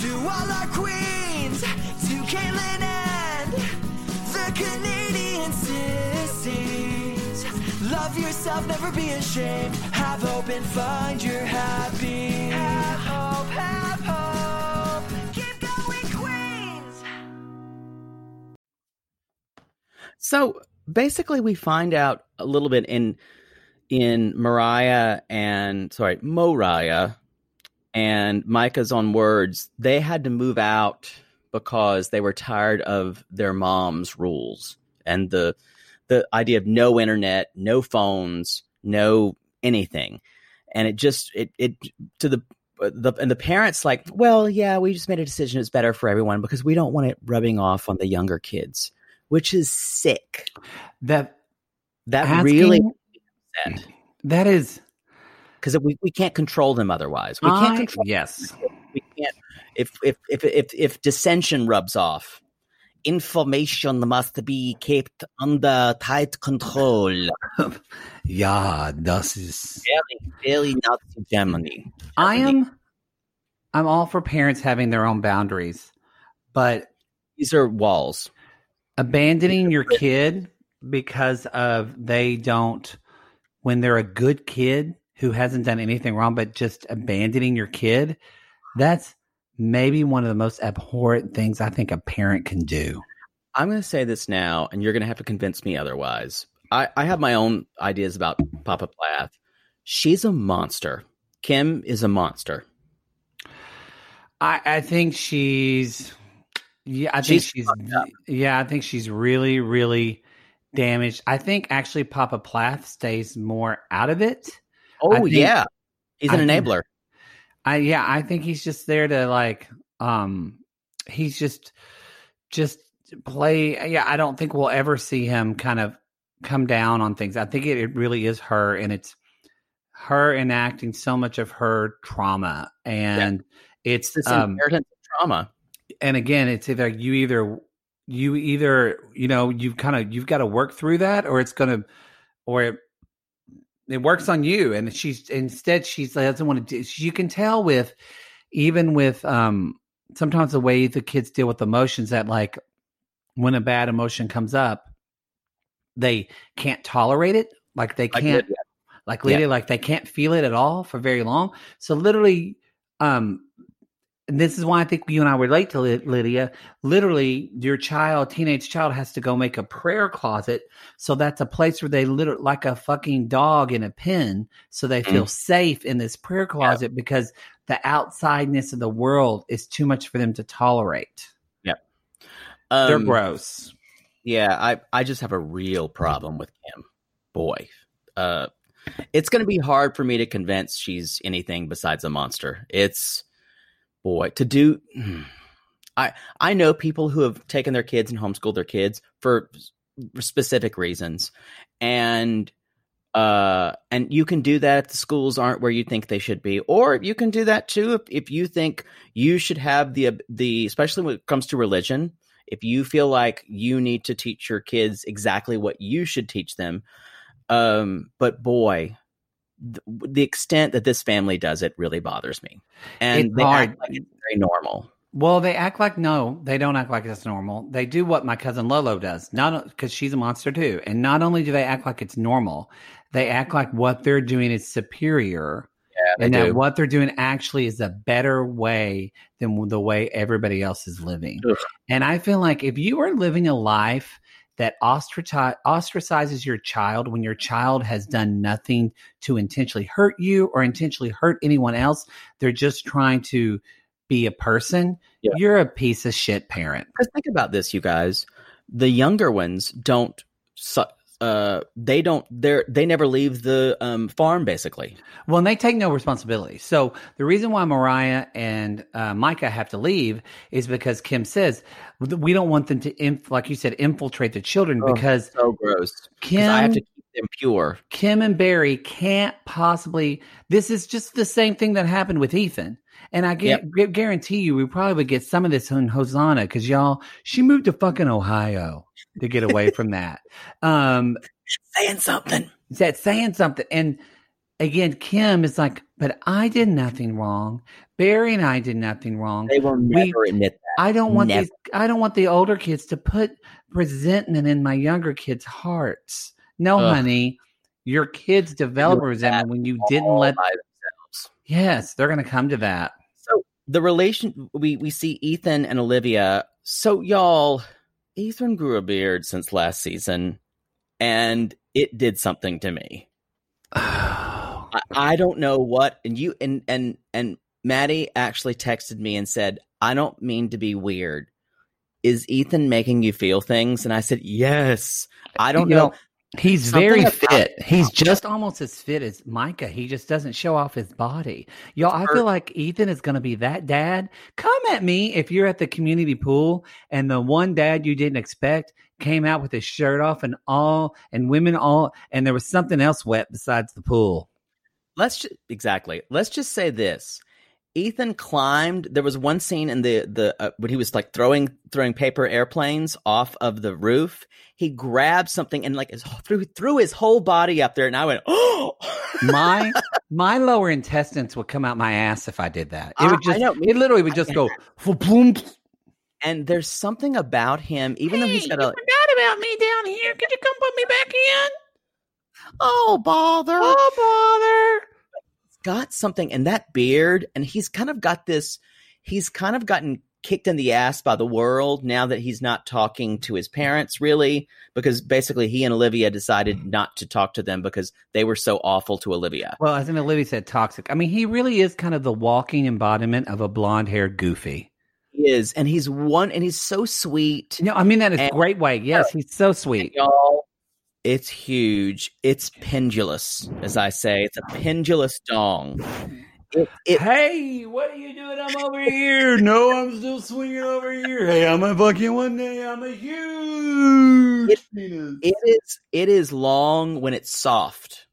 To all our queens, to Caitlin and the Canadian sissies. Love yourself, never be ashamed. Have hope and find your happy. Have hope, have hope. Keep going, Queens. So basically, we find out a little bit in in Mariah and sorry, Moriah and Micah's on words. They had to move out because they were tired of their mom's rules and the the idea of no internet, no phones, no anything, and it just it it to the the and the parents like, well, yeah, we just made a decision. It's better for everyone because we don't want it rubbing off on the younger kids, which is sick. That That asking- really upset that is because we, we can't control them otherwise. We can't I- control. yes. We can't. If if if if if dissension rubs off, information must be kept under tight control. Yeah, das ist. Very very Nazi Germany. I am. I'm all for parents having their own boundaries, but These are walls. abandoning your kid because of they don't when they're a good kid who hasn't done anything wrong, but just abandoning your kid, that's maybe one of the most abhorrent things I think a parent can do. I'm going to say this now, and you're going to have to convince me otherwise. I, I have my own ideas about Papa Plath. She's a monster. Kim is a monster. I, I think she's, yeah, I think She's she's, yeah, I think she's really, really damaged. I think actually Papa Plath stays more out of it. Oh, think- yeah. He's an I think- enabler. I yeah, I think he's just there to like um he's just just play yeah, I don't think we'll ever see him kind of come down on things. I think it, it really is her and it's her enacting so much of her trauma and it's This um inheritance of trauma. and again it's either you either you either you know you've kind of you've got to work through that or it's gonna or it, it works on you and she's instead she's doesn't want to do you can tell with even with um sometimes the way the kids deal with emotions that like when a bad emotion comes up they can't tolerate it like they can't Lydia. like Yeah. Lydia, like they can't feel it at all for very long. So literally, um, and this is why I think you and I relate to Ly- Lydia. Literally, your child, teenage child, has to go make a prayer closet. So that's a place where they literally, like a fucking dog in a pen, so they feel safe in this prayer closet because the outsideness of the world is too much for them to tolerate. Yep. They're Um, gross. Yeah, I I just have a real problem with Kim. Boy, uh, it's going to be hard for me to convince she's anything besides a monster. It's boy to do. I I know people who have taken their kids and homeschooled their kids for specific reasons, and uh, and you can do that if the schools aren't where you think they should be, or you can do that too if if you think you should have the the especially when it comes to religion if you feel like you need to teach your kids exactly what you should teach them um but boy the extent that this family does it really bothers me and It's they hard. act like it's very normal Well, they act like no, they don't act like it's normal. They do what my cousin Lolo does, not because she's a monster too. And not only do they act like it's normal, they act like what they're doing is superior, they and that what they're doing actually is a better way than the way everybody else is living. Ugh. And I feel like if you are living a life that ostraci- ostracizes your child when your child has done nothing to intentionally hurt you or intentionally hurt anyone else, they're just trying to be a person. Yeah. You're a piece of shit parent. because think about this you guys the younger ones don't su- uh they don't they're they never leave the um farm basically Well, and they take no responsibility. So the reason why Mariah and uh, Micah have to leave is because Kim says we don't want them to, inf- like you said, infiltrate the children Oh, because so gross Kim, i have to keep them pure Kim and Barry can't possibly. This is just the same thing that happened with Ethan. And I get, gu- guarantee you, we probably would get some of this on Hosanna because y'all, she moved to fucking Ohio to get away from that. Um, saying something that saying something. And again, Kim is like, but I did nothing wrong. Barry and I did nothing wrong. they will We- never admit that I don't want Never. these. I don't want the older kids to put resentment in my younger kids' hearts. No, Ugh. honey, your kids develop resentment when you didn't let. by themselves. Yes, they're going to come to that. The relation we we see Ethan and Olivia. So y'all, Ethan grew a beard since last season, and it did something to me. Oh, I, I don't know what, and you and and and Maddie actually texted me and said, "I don't mean to be weird. Is Ethan making you feel things?" And I said, "Yes." I don't You know. He's Something very about- fit. He's just almost as fit as Micah. He just doesn't show off his body. Y'all, I feel like Ethan is going to be that dad. Come at me if you're at the community pool and the one dad you didn't expect came out with his shirt off and all, and women all, and there was something else wet besides the pool. let's just exactly let's just say this ethan climbed there was one scene in the the uh, when he was like throwing throwing paper airplanes off of the roof he grabbed something and like his, threw threw his whole body up there and i went oh My my lower intestines would come out my ass if I did that. It I- would I just, know, it literally would just go, boom. and there's something about him even though he's got a forgot about me down here. Could you come put me back in? Oh, bother. Oh, bother. Got something and that beard, and he's kind of got this. He's kind of gotten kicked in the ass by the world now that he's not talking to his parents really because basically he and Olivia decided mm. not to talk to them because they were so awful to Olivia. Well, I think Olivia said toxic. I mean, he really is kind of the walking embodiment of a blonde haired goofy. He is, and he's one, and he's so sweet. No, I mean that is And- great way. Yes, he's so sweet. Y'all, it's huge. It's pendulous, as I say. It's a pendulous dong. It, it, Hey, what are you doing? I'm over here. No, I'm still swinging over here. Hey, I'm a fucking one day. I'm a huge It- penis. it is it is long when it's soft,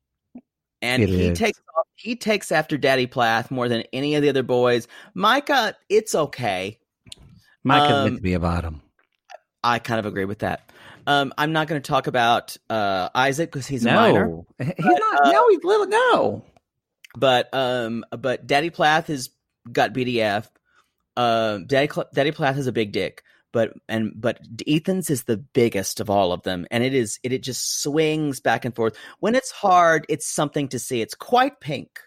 and It he is. takes he takes after Daddy Plath more than any of the other boys. Micah, it's okay. Micah um, meant to be a bottom. I kind of agree with that. Um, I'm not going to talk about uh, Isaac because he's a minor. No, he's not. uh, no, he's little. No. but um but daddy plath has got bdf um daddy daddy plath has a big dick but and but ethan's is the biggest of all of them and it is it, it just swings back and forth when it's hard it's something to see it's quite pink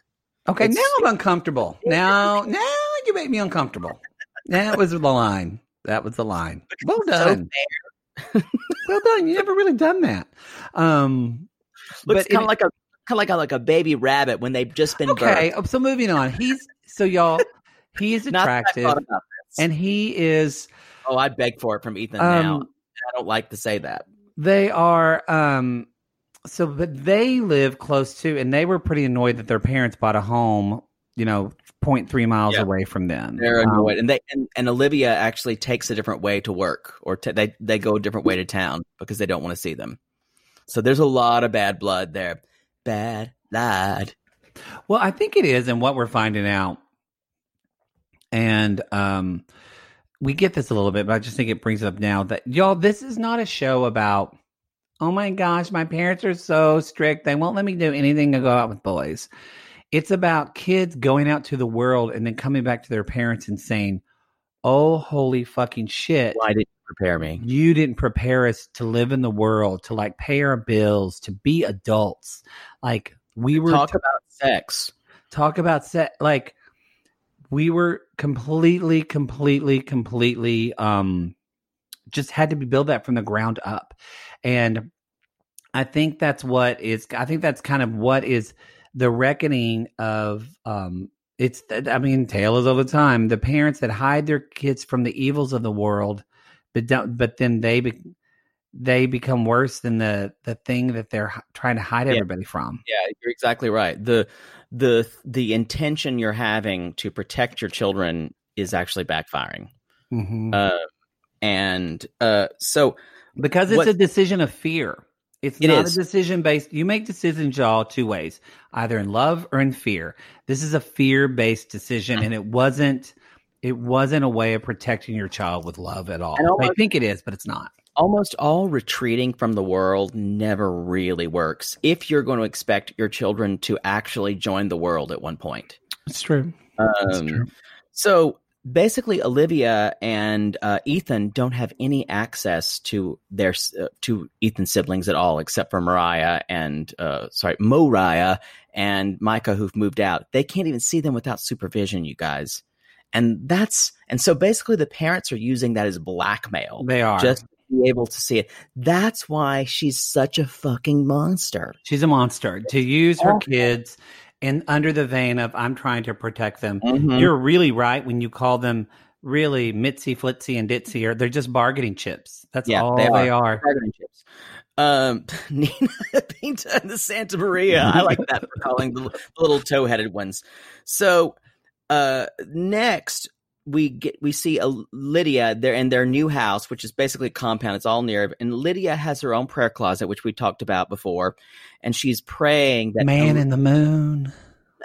Okay, It's- now I'm uncomfortable. Now, now you made me uncomfortable. That was the line. That was the line. Well so done. well done. You never really done that. Um, looks kind of like a kind of like a like a baby rabbit when they've just been okay. birthed. oh, So moving on. He's so y'all. He is I attractive, thought about this. and he is. oh i'd beg for it from ethan now Um, i don't like to say that They are. Um. So, but they live close to, and they were pretty annoyed that their parents bought a home. You know, 0.3 miles Yeah. away from them. They're Um, and they and, and Olivia actually takes a different way to work, or t- they they go a different way to town because they don't want to see them. So there's a lot of bad blood there. Bad blood. Well, I think it is, and what we're finding out, and um, we get this a little bit, but I just think it brings it up now that y'all, this is not a show about. Oh my gosh, my parents are so strict; they won't let me do anything to go out with boys. It's about kids going out to the world and then coming back to their parents and saying, "Oh, holy fucking shit!" Why did you prepare me? you didn't prepare us to live in the world, to like pay our bills, to be adults. Like we were Talk about sex. talk about set like we were completely completely completely um just had to be built that from the ground up and i think that's what is i think that's kind of what is the reckoning of um it's i mean tale is all the time the parents that hide their kids from the evils of the world but don't but then they be, they become worse than the the thing that they're trying to hide Yeah. everybody from Yeah, you're exactly right. the the The intention you're having to protect your children is actually backfiring. mm-hmm. Uh, and uh, so because it's What- a decision of fear. It's It not is. a decision based. You make decisions y'all, two ways, either in love or in fear. This is a fear based decision, and it wasn't. It wasn't a way of protecting your child with love at all. And I think it is, but it's not. almost all retreating from the world never really works if you're going to expect your children to actually join the world at one point. It's true. Um, So basically, Olivia and uh, Ethan don't have any access to their uh, to Ethan's siblings at all, except for Mariah and uh, sorry, Moriah and Micah, who've moved out. They can't even see them without supervision, you guys. And that's and so basically, the parents are using that as blackmail They are. just be able to see it. That's why she's such a fucking monster. She's a monster. To use her kids and under the vein of I'm trying to protect them. Mhm. You're really right when you call them really Mitzi, Flitzy, and Ditzy. Or they're just bargaining chips. That's Yeah, all they they are. are. Bargaining chips. Um, Nina Pinta and the Santa Maria. I like that for calling the, the little toe-headed ones. So, uh, next we get we see a Lydia there in their new house, which is basically a compound. It's all near, and Lydia has her own prayer closet, which we talked about before, and she's praying that Man in the moon.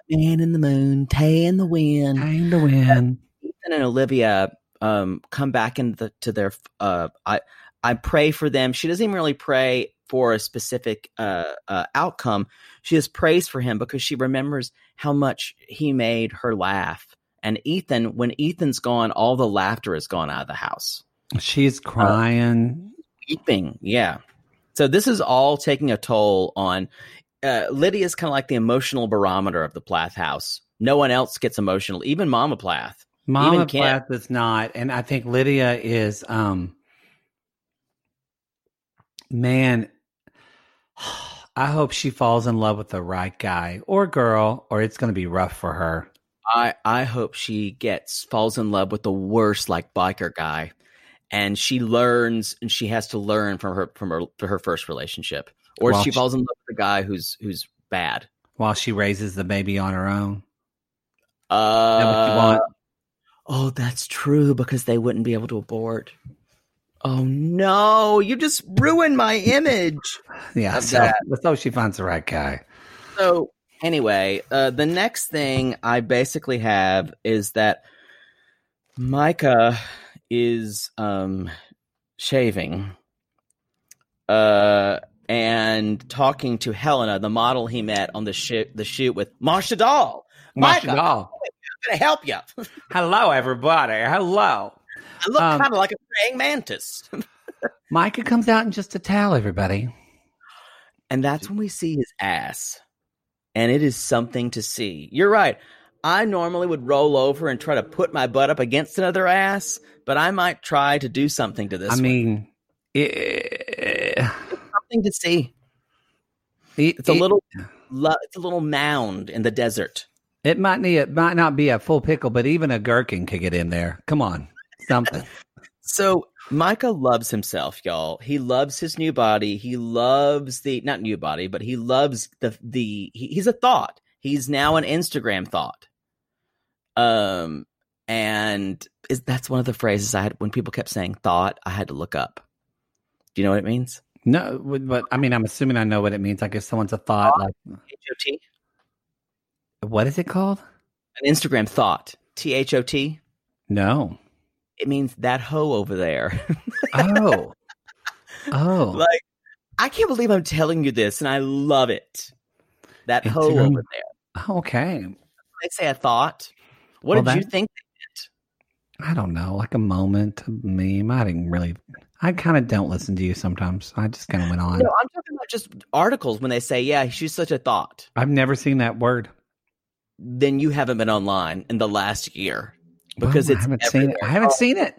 man in the moon, Tay in the wind, Time to win. Ethan and Olivia um, come back into to their uh, I I pray for them. She doesn't even really pray for a specific uh, uh, outcome. She just prays for him because she remembers how much he made her laugh. And Ethan, when Ethan's gone, all the laughter is gone out of the house. She's crying. Weeping, yeah. So this is all taking a toll on uh, Lydia's kind of like the emotional barometer of the Plath house. No one else gets emotional, even Mama Plath. Mama Even Plath is not, and I think Lydia is. um Man, I hope she falls in love with the right guy or girl, or it's going to be rough for her. I I hope she gets falls in love with the worst like biker guy, and she learns and she has to learn from her from her from her first relationship, or she falls in love with a guy who's who's bad. While she raises the baby on her own, Uh, that what you want? Oh, that's true because they wouldn't be able to abort. Oh no, you just ruined my image. Yeah, so hope she finds the right guy. So anyway, uh, the next thing I basically have is that Micah is um, shaving uh, and talking to Helena, the model he met on the shoot the shoot with Marsha Doll. Micah, Doll. I'm gonna help you. Hello, everybody. Hello. I look Um, kind of like a praying mantis. Micah comes out in just a towel, everybody. And that's when we see his ass. And it is something to see. You're right. I normally would roll over and try to put my butt up against another ass, but I might try to do something to this. I one. mean, it, something to see. it, It's a it- little, it's a little mound in the desert. It might need. It might not be a full pickle, but even a gherkin could get in there. Come on, something. So Micah loves himself, y'all. He loves his new body. He loves the not new body, but he loves the the. He, he's a thought. He's now an Instagram thought. Um, and is that's one of the phrases I had when people kept saying thought. I had to look up. Do you know what it means? No, but I mean, I'm assuming I know what it means. I guess someone's a thought. Like, H O T. what is it called? An Instagram thought. T H O T. No. It means that hoe over there. Oh. oh. like I can't believe I'm telling you this, and I love it. That It's hoe over there. Oh, okay. They say a thought. What Well, did you that- think? I don't know, like a moment, a meme. I didn't really. I kind of don't listen to you sometimes. I just kind of went on. No, I'm talking about just articles when they say, "Yeah, she's such a thought." I've never seen that word Then you haven't been online in the last year because Well, it's I haven't seen it. I haven't seen it.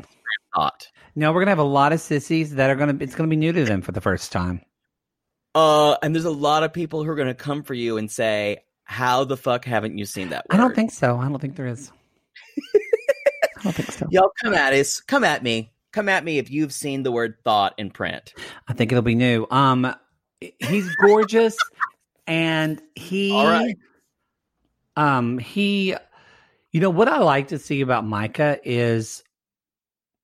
No, we're gonna have a lot of sissies that are gonna. It's gonna be new to them for the first time. Uh, and there's a lot of people who are to come for you and say, "How the fuck haven't you seen that?" Word? I don't think so. I don't think there is. I don't think so. Y'all come at us. Come at me. Come at me if you've seen the word thought in print. I think it'll be new. Um, he's gorgeous, and he, right. um, he, you know what I like to see about Micah is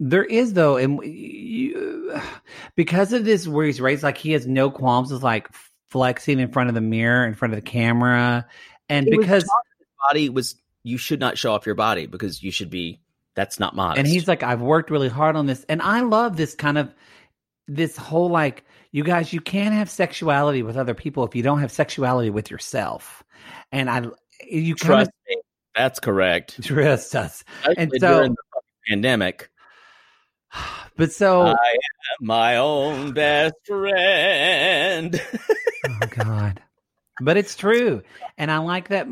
there is though, and you, because of this where he's raised, like he has no qualms with like flexing in front of the mirror, in front of the camera, and was because his body was you should not show off your body because you should be. That's not modest. And he's like, I've worked really hard on this. And I love this kind of this whole like, you guys, you can't have sexuality with other people if you don't have sexuality with yourself. And I you kind trust of me. That's correct. trust us. And so during the pandemic. but so I am my own best friend. Oh God. But it's true. And I like that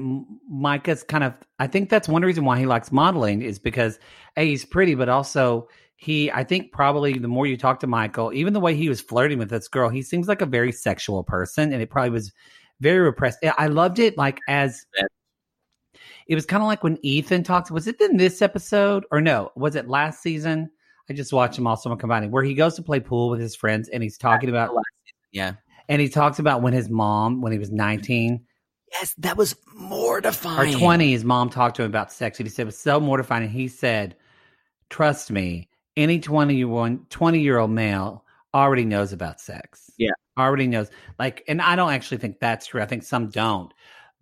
Micah's kind of I think that's one reason why he likes modeling is because A, he's pretty, but also he I think probably the more you talk to Michael, even the way he was flirting with this girl, he seems like a very sexual person and it probably was very repressed. I- I loved it like as it was kind of like when Ethan talks. Was it in this episode or no? Was it last season? I just watched him also combining where he goes to play pool with his friends and he's talking about yeah. and he talks about when his mom, when he was 19 Yes, that was or mortifying. 20, his mom talked to him about sex. And he said it was so mortifying. And he said, Trust me, any 21, 20 year old male already knows about sex. Yeah. Already knows. Like, and I don't actually think that's true. I think some don't.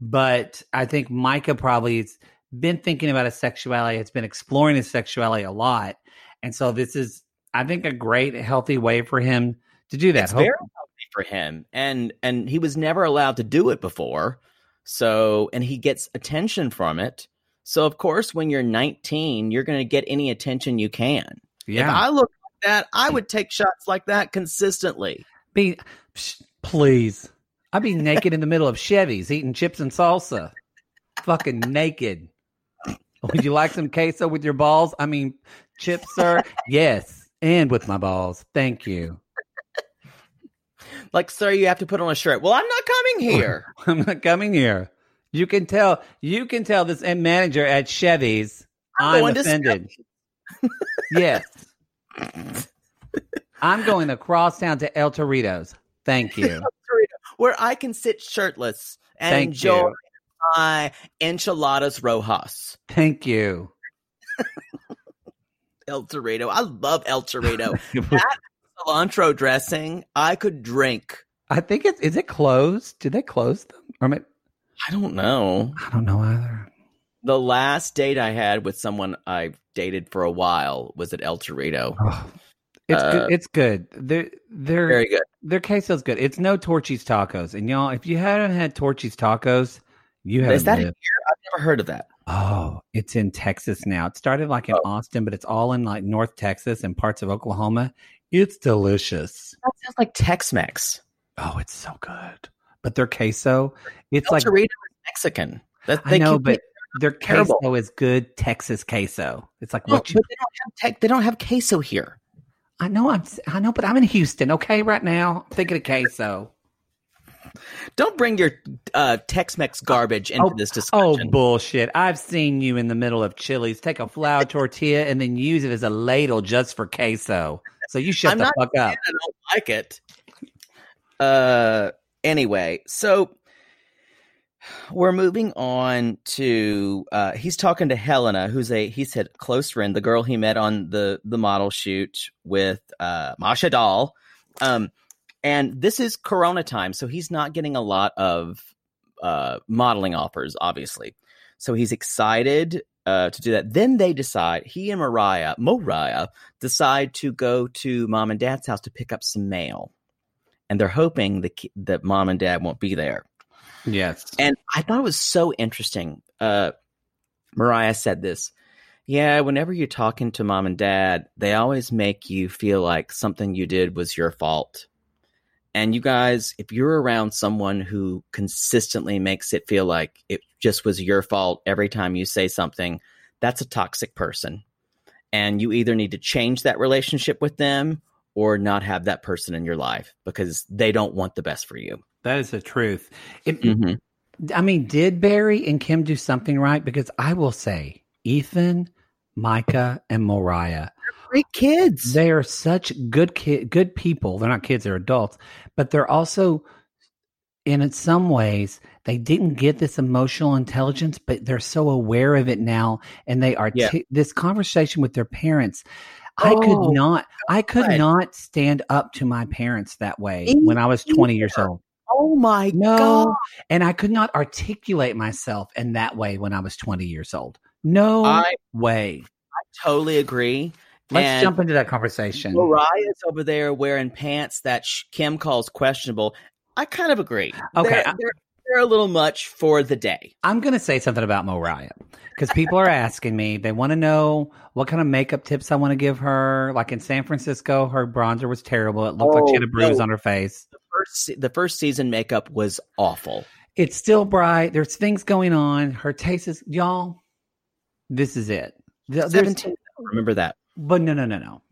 But I think Micah probably has been thinking about his sexuality, has been exploring his sexuality a lot. And so this is, I think, a great, healthy way for him to do that. It's very healthy for him, and and he was never allowed to do it before. So, and he gets attention from it. So, of course, when you're 19, you're going to get any attention you can. If yeah. I look like that, I would take shots like that consistently. Be, please. I'd be naked in the middle of Chevy's eating chips and salsa. Fucking naked. Would you like some queso with your balls? I mean, chips, sir? Yes. And with my balls. Thank you. Like, sir, you have to put on a shirt. Well, I'm not coming here. I'm not coming here. You can tell you can tell this manager at Chevy's I'm I'm, offended. yes. I'm going across town to El Torito's. Thank you. Where I can sit shirtless and Thank enjoy you. my enchiladas rojas. Thank you. El Torito. I love El Torito. that cilantro dressing, I could drink. I think it's is it closed? Did they close them? Or am I I don't know. I don't know either. The last date I had with someone I dated for a while was at El Torito. Oh, it's Uh, good. It's good. They're they're Very good. Their queso's good. It's no Torchy's tacos. And y'all, if you haven't had Torchy's tacos, you haven't Is that lived. here? I've never heard of that. Oh, it's in Texas now. It started like in oh. Austin, but it's all in like North Texas and parts of Oklahoma. It's delicious. That sounds like Tex Mex. Oh, it's so good. But their queso, it's El like Torito is Mexican. That, I know, but their terrible. queso is good Texas queso. It's like No, what you they don't have tech, they don't have queso here. I know I'm I know, but I'm in Houston, okay, right now. I'm thinking of queso. Don't bring your uh, Tex-Mex garbage into this discussion. Oh bullshit. I've seen you in the middle of Chili's take a flour tortilla and then use it as a ladle just for queso. So you shut I'm the fuck up. I don't like it. Uh, anyway, so we're moving on to uh, he's talking to Helena, who's a he said close friend, the girl he met on the the model shoot with uh, Masha Doll. Um, and this is Corona time, so he's not getting a lot of uh, modeling offers, obviously. So he's excited uh, to do that. Then they decide he and Mariah, Mariah, decide to go to mom and dad's house to pick up some mail, and they're hoping that that mom and dad won't be there. Yes. And I thought it was so interesting. Uh, Mariah said this. Yeah, whenever you're talking to mom and dad, they always make you feel like something you did was your fault. And you guys, if you're around someone who consistently makes it feel like it just was your fault every time you say something, that's a toxic person. And you either need to change that relationship with them or not have that person in your life because they don't want the best for you. That is the truth. It, Mhm. I mean, did Barry and Kim do something right? Because I will say, Ethan, Micah, and Mariah, Great kids. they are such good kid, good people. They're not kids; they're adults, but they're also, in some ways, they didn't get this emotional intelligence, but they're so aware of it now, and they are Yeah. this conversation with their parents. I Oh, could not, I could God. not stand up to my parents that way when I was twenty years old. Oh my No, god! and I could not articulate myself in that way when I was 20 years old. No I way. I totally agree. Let's And jump into that conversation. Mariah's over there wearing pants that Kim calls questionable. I kind of agree. Okay, they're, they're, they're a little much for the day. I'm going to say something about Mariah because people are asking me. They want to know what kind of makeup tips I want to give her. Like in San Francisco, her bronzer was terrible. It looked like she oh, had a Oh, bruise no. on her face. The first the first season makeup was awful. It's still bright. There's things going on. Her taste is, y'all, this is it. There's- Seventeen. Remember that. But no, no, no, no.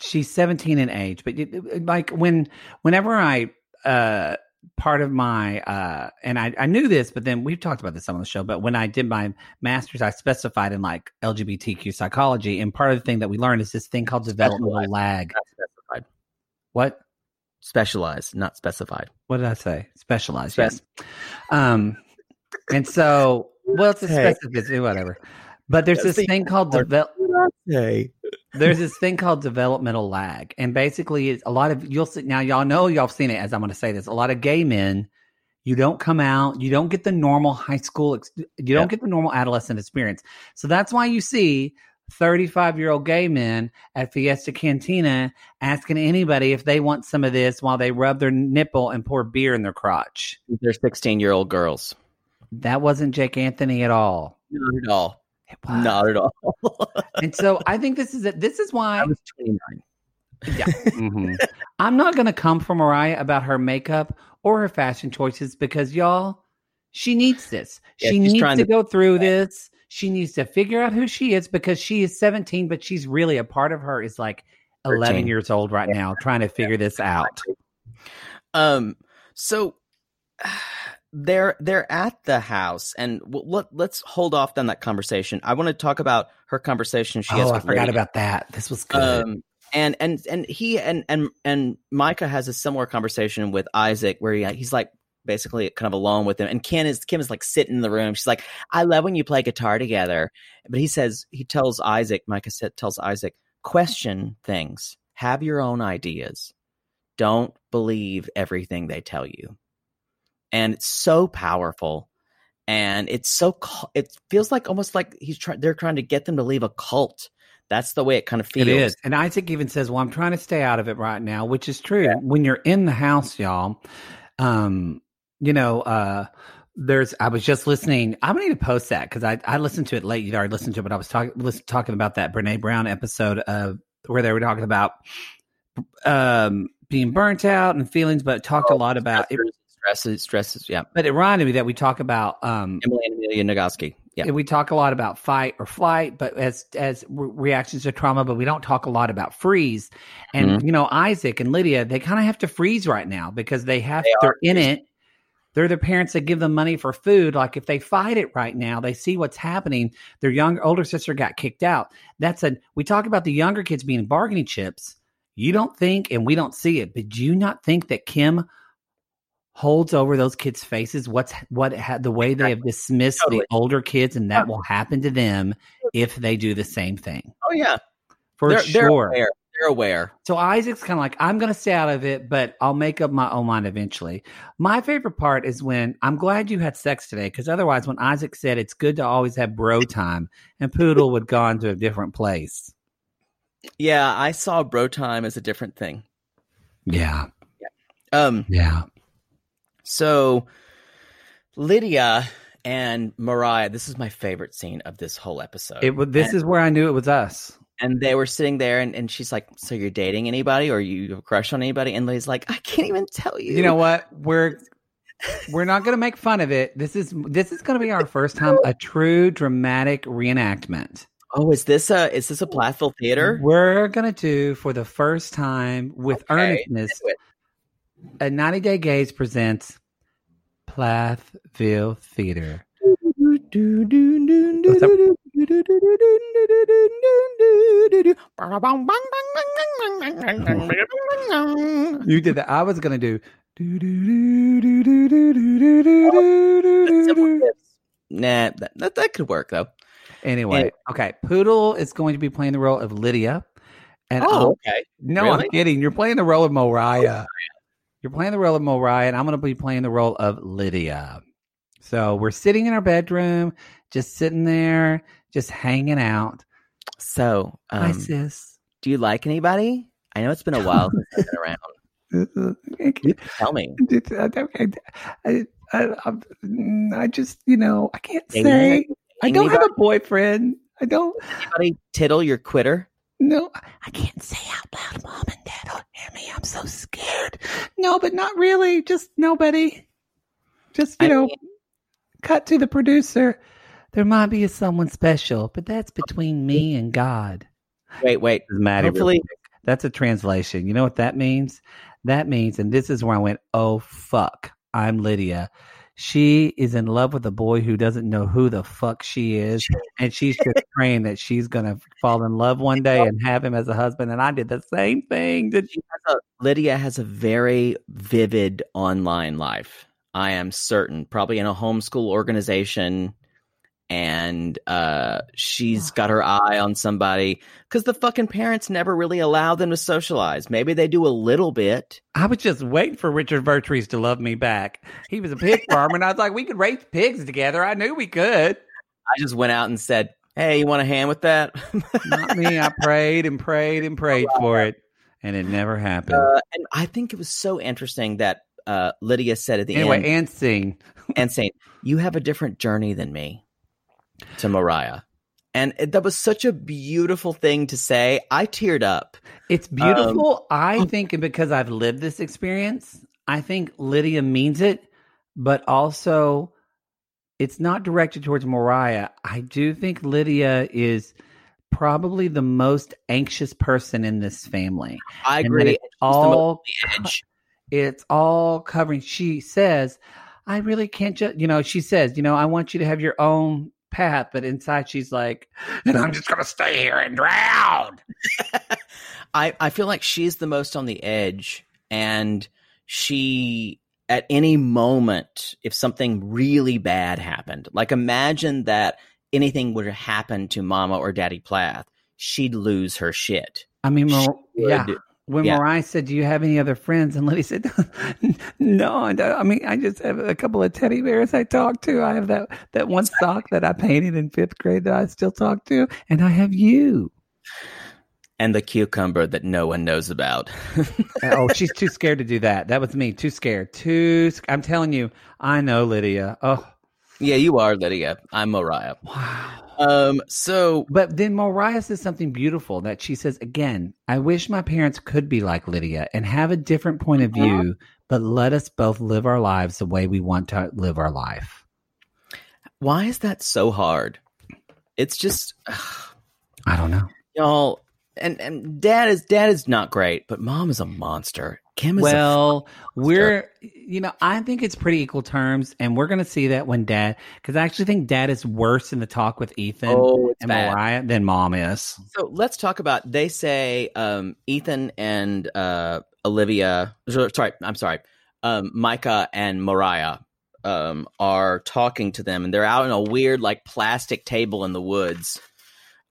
She's 17 in age. But it, like when, whenever I, uh, part of my, uh, and I, I knew this, but then we've talked about this on the show. But when I did my master's, I specified in like LGBTQ psychology, and part of the thing that we learned is this thing called developmental lag. What? Specialized, not specified. What did I say? Specialized. Spec- Yes. Um, and so, well, it's a Hey. specificity, whatever. But there's That's this the thing called develop. Hey. there's this thing called developmental lag and basically it's a lot of you'll see now y'all know y'all have seen it as i'm going to say this a lot of gay men you don't come out you don't get the normal high school you don't Yep. get the normal adolescent experience so that's why you see 35 year old gay men at fiesta cantina asking anybody if they want some of this while they rub their nipple and pour beer in their crotch They're sixteen year old girls. that wasn't jake anthony at all Not at all. Not at all. and so i think this is it this is why I was twenty nine. Yeah. Mhm. I'm not going to come for Mariah about her makeup or her fashion choices because y'all, she needs this. Yeah, she needs to to- go through this. She needs to figure out who she is because she is 17, but she's really a part of her is like 11 13. years old right now, trying to figure this out. Um. So they're they're at the house, and let, let's hold off on that conversation. I want to talk about her conversation she has. Oh, I forgot about that. This was good. Um, and and and he and and and Micah has a similar conversation with Isaac, where he, he's like basically kind of alone with him, and Ken is Kim is like sitting in the room. She's like, "I love when you play guitar together," but he says he tells Isaac, Micah said, tells Isaac, question things, have your own ideas, don't believe everything they tell you, and it's so powerful. And it's so it feels like almost like he's trying. They're trying to get them to leave a cult. That's the way it kind of feels. It is. And Isaac even says, Well, I'm trying to stay out of it right now, which is true. When you're in the house, y'all, um, you know, uh, there's, I was just listening. I'm going to need to post that because I, I listened to it late. You'd already listened to it, but I was talking, listen, talking about that Brene Brown episode of where they were talking about, um, being burnt out and feelings, but talked a lot about it. stresses, stresses. Yeah, But it reminded me that we talk about, um, Emily and Amelia Nagoski. Yeah, we talk a lot about fight or flight, but as as re- reactions to trauma, but we don't talk a lot about freeze. And Mhm. you know, Isaac and Lydia, they kind of have to freeze right now because they have They they're are in it. They're the parents that give them money for food. Like if they fight it right now, they see what's happening. Their young older sister got kicked out. That's a we talk about the younger kids being bargaining chips. You don't think, and we don't see it, but do you not think that Kim holds over those kids' faces what's what ha, the way they have dismissed Totally. the older kids, and that will happen to them if they do the same thing Oh yeah, for they're, sure. They're aware. They're aware. So Isaac's kind of like, I'm going to stay out of it, but I'll make up my own mind eventually. My favorite part is when I'm glad you had sex today, because otherwise, when Isaac said it's good to always have bro time, and Poodle would gone to a different place. Yeah, I saw bro time as a different thing. Yeah, Um, yeah. so Lydia and Mariah, this is my favorite scene of this whole episode. It. This and, is where I knew it was us. And they were sitting there, and, and she's like, "So you're dating anybody, or you have a crush on anybody?" And Lydia's like, "I can't even tell you." You know what? We're we're not going to make fun of it. This is this is going to be our first time a true dramatic reenactment. Oh, is this a is this a Plathville theater? We're going to do for the first time with Okay, earnestness a 90 Day Gays presents Plathville Theater. What's up? You did that. I was going to do. Nah, that, that that could work though. Anyway, And- okay. Poodle is going to be playing the role of Lydia. And Oh, okay. no, Really? I'm kidding. You're playing the role of oh, Mariah. You're playing the role of Mariah, and I'm going to be playing the role of Lydia. So we're sitting in our bedroom, just sitting there, just hanging out. So, Hi, um, sis. do you like anybody? I know it's been a while since I've been around. You tell me. I, I, I, I just, you know, I can't say. I don't have a boyfriend. I don't. Anybody tittle your quitter? No, I can't say out loud, Mom and Dad will hear me. I'm so scared. No, but not really. Just nobody. Just, you I know, mean- cut to the producer. There might be someone special, but that's between me and God. Wait, wait. Maddie Hopefully, that's a translation. You know what that means? That means, and this is where I went, oh, fuck, I'm Lydia. She is in love with a boy who doesn't know who the fuck she is. And she's just praying that she's going to fall in love one day and have him as a husband. And I did the same thing. Did she has a, Lydia has a very vivid online life. I am certain, probably in a homeschool organization, and uh, she's got her eye on somebody because the fucking parents never really allow them to socialize. Maybe they do a little bit. I was just waiting for Richard Vertrees to love me back. He was a pig farmer, and I was like, we could raise pigs together. I knew we could. I just went out and said, "Hey, you want a hand with that?" Not me. I prayed and prayed and prayed for it, and it never happened. Uh, and I think it was so interesting that uh, Lydia said at the anyway, end, and sing. and saying, "You have a different journey than me." To Mariah, and it, that was such a beautiful thing to say. I teared up. It's um, beautiful. I think, because I've lived this experience, I think Lydia means it, but also it's not directed towards Mariah. I do think Lydia is probably the most anxious person in this family. I agree. it's She's the most all it's all covering. She says, I really can't just, you know, she says, you know, I want you to have your own path, but inside she's like, and I'm just to stay here and drown. I, I feel like she's the most on the edge and she at any moment if something really bad happened like imagine that anything would happen to mama or daddy plath she'd lose her shit I mean, She yeah. When yeah. Mariah said, "Do you have any other friends?" and Liddy said, "No, I. I mean, I just have a couple of teddy bears I talk to. I have that that one sock that I painted in fifth grade that I still talk to, and I have you." and the cucumber that no one knows about oh, she's too scared to do that. That was me. Too scared. Too. sc- I'm telling you, I know Lydia. Oh, yeah you are lydia i'm mariah um so but then Mariah says something beautiful that she says again. I wish my parents could be like Lydia and have a different point of view, but let us both live our lives the way we want to live our life. why is that so hard it's just I don't know. y'all and and dad is dad is not great but mom is a monster kim Well, we're, you know, I think it's pretty equal terms, and we're going to see that when dad, because I actually think dad is worse in the talk with Ethan Oh, and bad. Mariah than mom is. So let's talk about. They say um, Ethan and uh, Olivia. Sorry, I'm sorry. Um, Micah and Mariah um, are talking to them, and they're out on a weird, like, plastic table in the woods.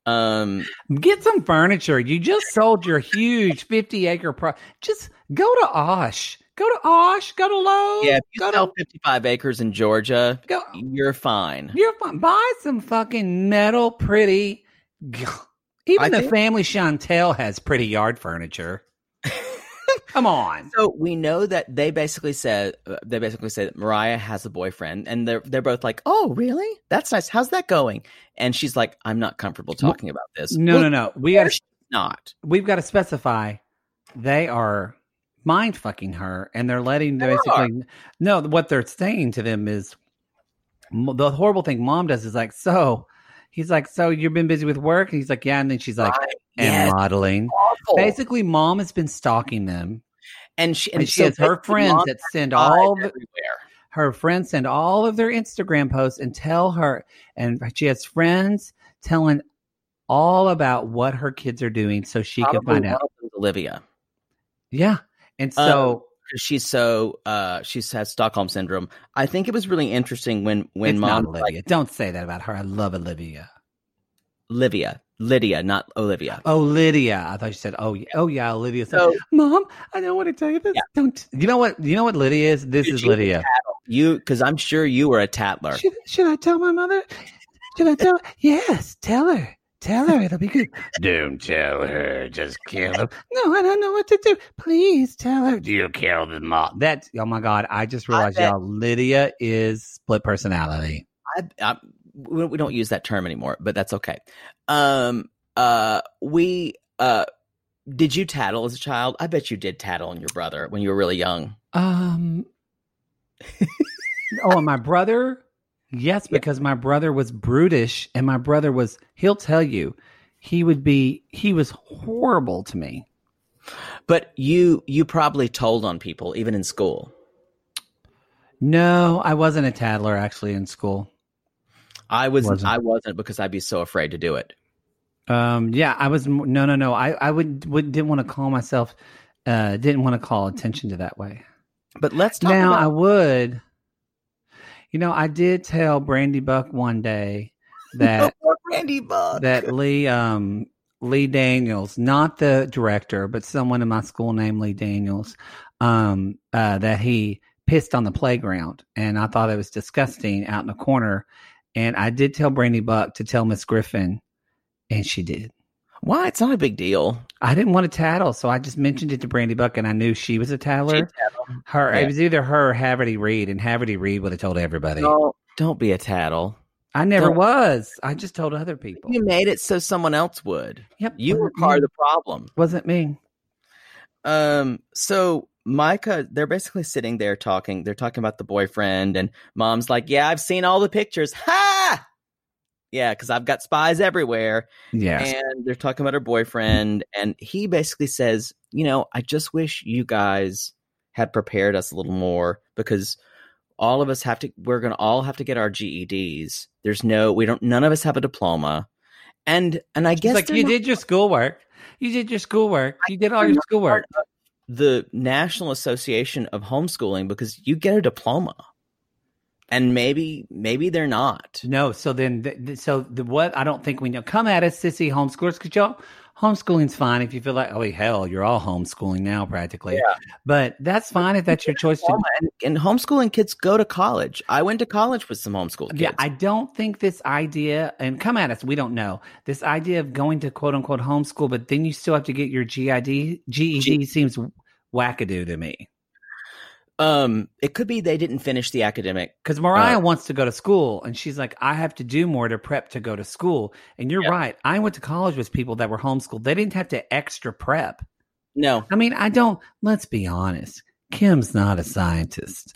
Um, Get some furniture. You just sold your huge 50 acre pro. Just go to Osh. Go to Osh. Go to Lowe's. yeah, if you go sell to, 55 acres in Georgia, go. you're fine. You're fine. Buy some fucking metal, pretty. Even I the think- family Chantel has pretty yard furniture. Come on. So we know that they basically said uh, they basically said Mariah has a boyfriend, and they're they're both like, "Oh, really? That's nice. How's that going?" And she's like, "I'm not comfortable talking about this." No, Well, no, no. We of got course to she's not. we've got to specify they are mind fucking her and they're letting They basically no what they're saying to them is the horrible thing mom does is like so he's like so you've been busy with work and he's like yeah and then she's like Right. and Yes. modeling Awful. basically mom has been stalking them and she and, and she has her friends that send all the, everywhere. her friends send all of their instagram posts and tell her and she has friends telling all about what her kids are doing so she can find out Olivia. yeah and Um, so She's so uh she has Stockholm syndrome. I think it was really interesting when when it's mom Olivia. like Don't say that about her. I love Olivia. Lydia, Lydia, not Olivia. Oh, Lydia. I thought you said, oh, yeah, oh yeah, Olivia. Said, So- Mom, I don't want to tell you this. Yeah. Don't. You know what? You know what Lydia is? This is She was a Lydia. You because I'm sure you were a tattler. Should, should I tell my mother? Should I tell? yes, tell her. Tell her. It'll be good. don't tell her. Just kill her. No, I don't know what to do. Please tell her. Do you kill the mom. That's. Oh my God! I just realized, bet- y'all. Lydia is split personality. I, I, we we don't use that term anymore, but that's okay. Um, uh, we, uh, did you tattle as a child? I bet you did tattle on your brother when you were really young. Um. oh, and my brother. Yes, because my brother was brutish, and my brother was. He'll tell you, he would be. He was horrible to me. But you, you probably told on people even in school. No, I wasn't a tattler actually in school. I was, Wasn't. I wasn't because I'd be so afraid to do it. Um. Yeah, I was. No, no, no. I. I would. would didn't want to call myself. Uh. Didn't want to call attention to that way. But let's talk now I would. You know, I did tell Brandy Buck one day that Randy Buck. that Lee um Lee Daniels, not the director, but someone in my school named Lee Daniels, um, uh, that he pissed on the playground, and I thought it was disgusting out in the corner. And I did tell Brandy Buck to tell Miss Griffin, and she did. Why? It's not a big deal. I didn't want to tattle, so I just mentioned it to Brandy Buck, and I knew she was a tattler. Her, Yeah. it was either her or Haverty Reed, and Haverty Reed would have told everybody. No, don't be a tattle. I never don't- was. I just told other people. You made it so someone else would. Yep, You were part of the problem. Wasn't me. Um, so Micah, they're basically sitting there talking. They're talking about the boyfriend, and mom's like, "Yeah, I've seen all the pictures." Ha! Yeah, because I've got spies everywhere. Yeah. And they're talking about her boyfriend, and he basically says, "You know, I just wish you guys had prepared us a little more because all of us have to. We're going to all have to get our GEDs. There's no, we don't. None of us have a diploma, and and I It's guess like you not did your schoolwork. You did your schoolwork. You did all your schoolwork. the National Association of Homeschooling because you get a diploma, and maybe maybe they're not. No, so then, th- th- so the what? I don't think we know. Come at us, sissy homeschoolers, because y'all homeschooling's fine if you feel like, oh hell, you're all homeschooling now practically. Yeah. But that's fine if that's your choice to. And, and homeschooling kids go to college. I went to college with some homeschool kids. Yeah, I don't think this idea, and come at us, we don't know. This idea of going to quote unquote homeschool, but then you still have to get your GID, GED seems wackadoo to me. Um, it could be they didn't finish the academic. Because Mariah Uh, wants to go to school, and she's like, I have to do more to prep to go to school. And you're Yeah. right. I went to college with people that were homeschooled. They didn't have to extra prep. No, I mean, I don't, let's be honest. Kim's not a scientist.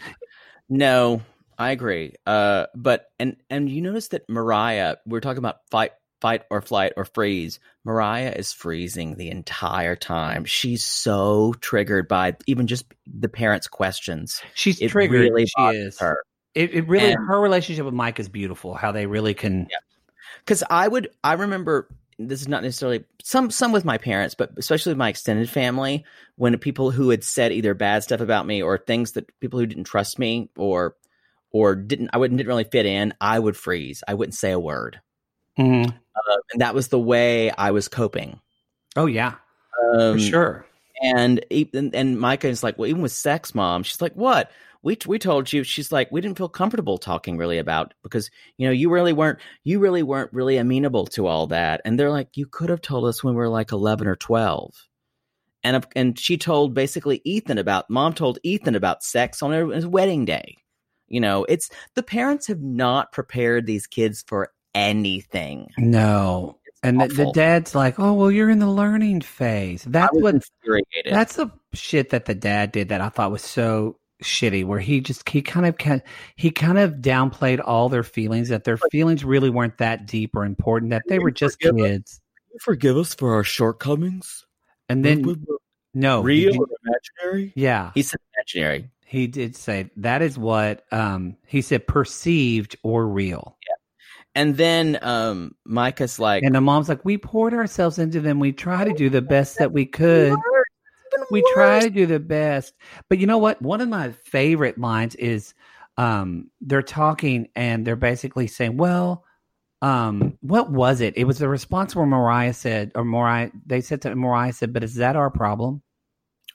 no, I agree. Uh, but and and you notice that Mariah, we're talking about fight, fight or flight or freeze. Mariah is freezing the entire time. She's so triggered by even just the parents' questions. She's It triggered. really she is. her. It, it really, And- her relationship with Mike is beautiful. How they really can. because I would I remember this is not necessarily some some with my parents, but especially with my extended family when people who had said either bad stuff about me or things that people who didn't trust me or or didn't I wouldn't didn't really fit in, I would freeze. I wouldn't say a word, Mhm. Uh, and that was the way I was coping. Oh, yeah, Um, for sure. And even and Micah is like, well, even with sex, mom, she's like, what? We we told you. She's like, we didn't feel comfortable talking really about because you know you really weren't you really weren't really amenable to all that. And they're like, you could have told us when we were like eleven or twelve. And and she told basically Ethan about mom told Ethan about sex on her- his wedding day. You know, it's the parents have not prepared these kids for anything. No. And the, the dad's like, oh, well, you're in the learning phase. That's what infuriated. That's the shit that the dad did that I thought was so shitty. Where he just he kind of ca- he kind of downplayed all their feelings. That their feelings really weren't that deep or important. That they were just kids. forgive us for our shortcomings. And then no, did you- imaginary? yeah, He said imaginary. he did say that is what um he said perceived or real. And then um Micah's like, And the mom's like, we poured ourselves into them. We try to do the best that we could. we try to do the best. But you know what? One of my favorite lines is um they're talking and they're basically saying well um what was it? It was the response where mariah said or mariah they said to mariah said but is that our problem?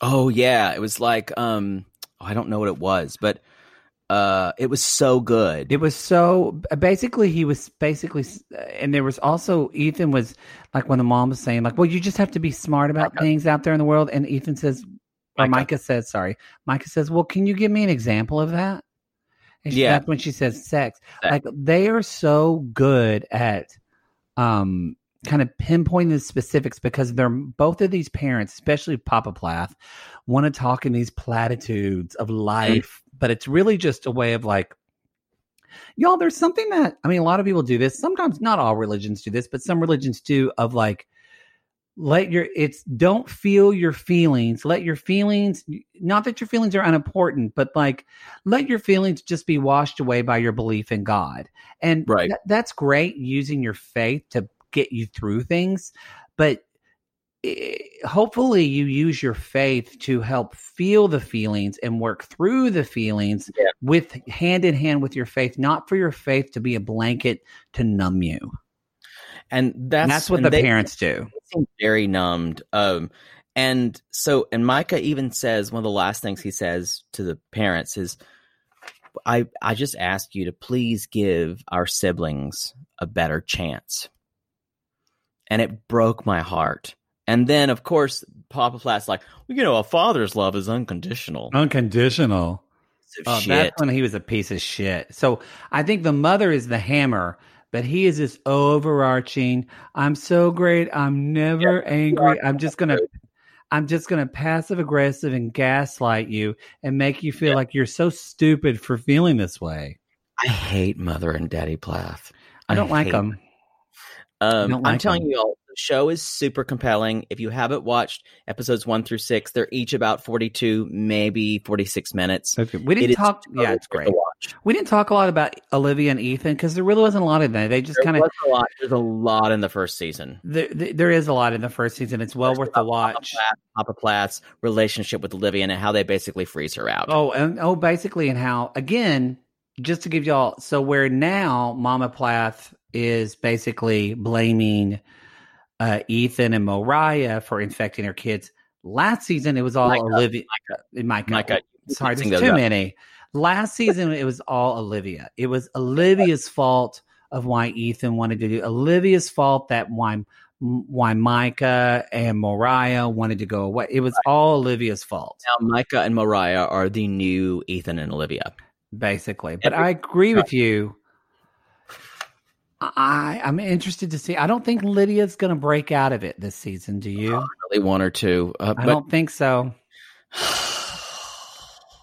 Oh yeah, it was like um I don't know what it was, but uh it was so good. it was so basically he was basically and there was also ethan was like when the mom was saying like well you just have to be smart about Micah. things out there in the world and ethan says or Micah. micah says sorry micah says well can you give me an example of that and she, Yeah. that's when she says sex Sex. like they are so good at um kind of pinpointing the specifics because they're both of these parents especially papa plath want to talk in these platitudes of life but it's really just a way of like y'all there's something that i mean a lot of people do this. Sometimes not all religions do this but some religions do of like let your it's don't feel your feelings. Let your feelings not that your feelings are unimportant but like let your feelings just be washed away by your belief in god. And Right. that- that's great using your faith to get you through things but hopefully you use your faith to help feel the feelings and work through the feelings Yeah. with hand in hand with your faith not for your faith to be a blanket to numb you and that's that's, what and the they- parents do very numbed. Um, and so, and Micah even says one of the last things he says to the parents is, "I I just ask you to please give our siblings a better chance." And it broke my heart. And then, of course, Papa Plath's like, well, you know, a father's love is unconditional. unconditional Piece Oh, shit. that's when he was a piece of shit. So I think the mother is the hammer, but he is this overarching. I'm so great. I'm never angry. I'm just gonna. I'm just going to passive aggressive and gaslight you and make you feel like you're so stupid for feeling this way. I hate Mother and Daddy Plath. I don't like them. Um, don't I'm like telling them. you all, the show is super compelling. If you haven't watched episodes one through six, they're each about 42, maybe 46 minutes. Okay. We didn't is talk. Yeah, it's great. We didn't talk a lot about Olivia and Ethan because there really wasn't a lot of that. They just kind of a lot. There's a lot in the first season. there, there is a lot in the first season. It's well First worth the watch. Papa Plath's relationship with Olivia and how they basically freeze her out. Oh, and oh, basically, and how again, just to give y'all, so where now Mama Plath is basically blaming uh, Ethan and Mariah for infecting their kids. Last season, it was all Micah, Olivia. Micah. Micah, Sorry, there's too up. many. Last season, it was all Olivia. It was Olivia's fault of why Ethan wanted to do. Olivia's fault that why why Micah and Mariah wanted to go away. It was all Olivia's fault. Now Micah and Mariah are the new Ethan and Olivia. basically. But Every- I agree with you. I I'm interested to see. I don't think Lydia's going to break out of it this season. Do you? Really one or two. Uh, I but don't think so.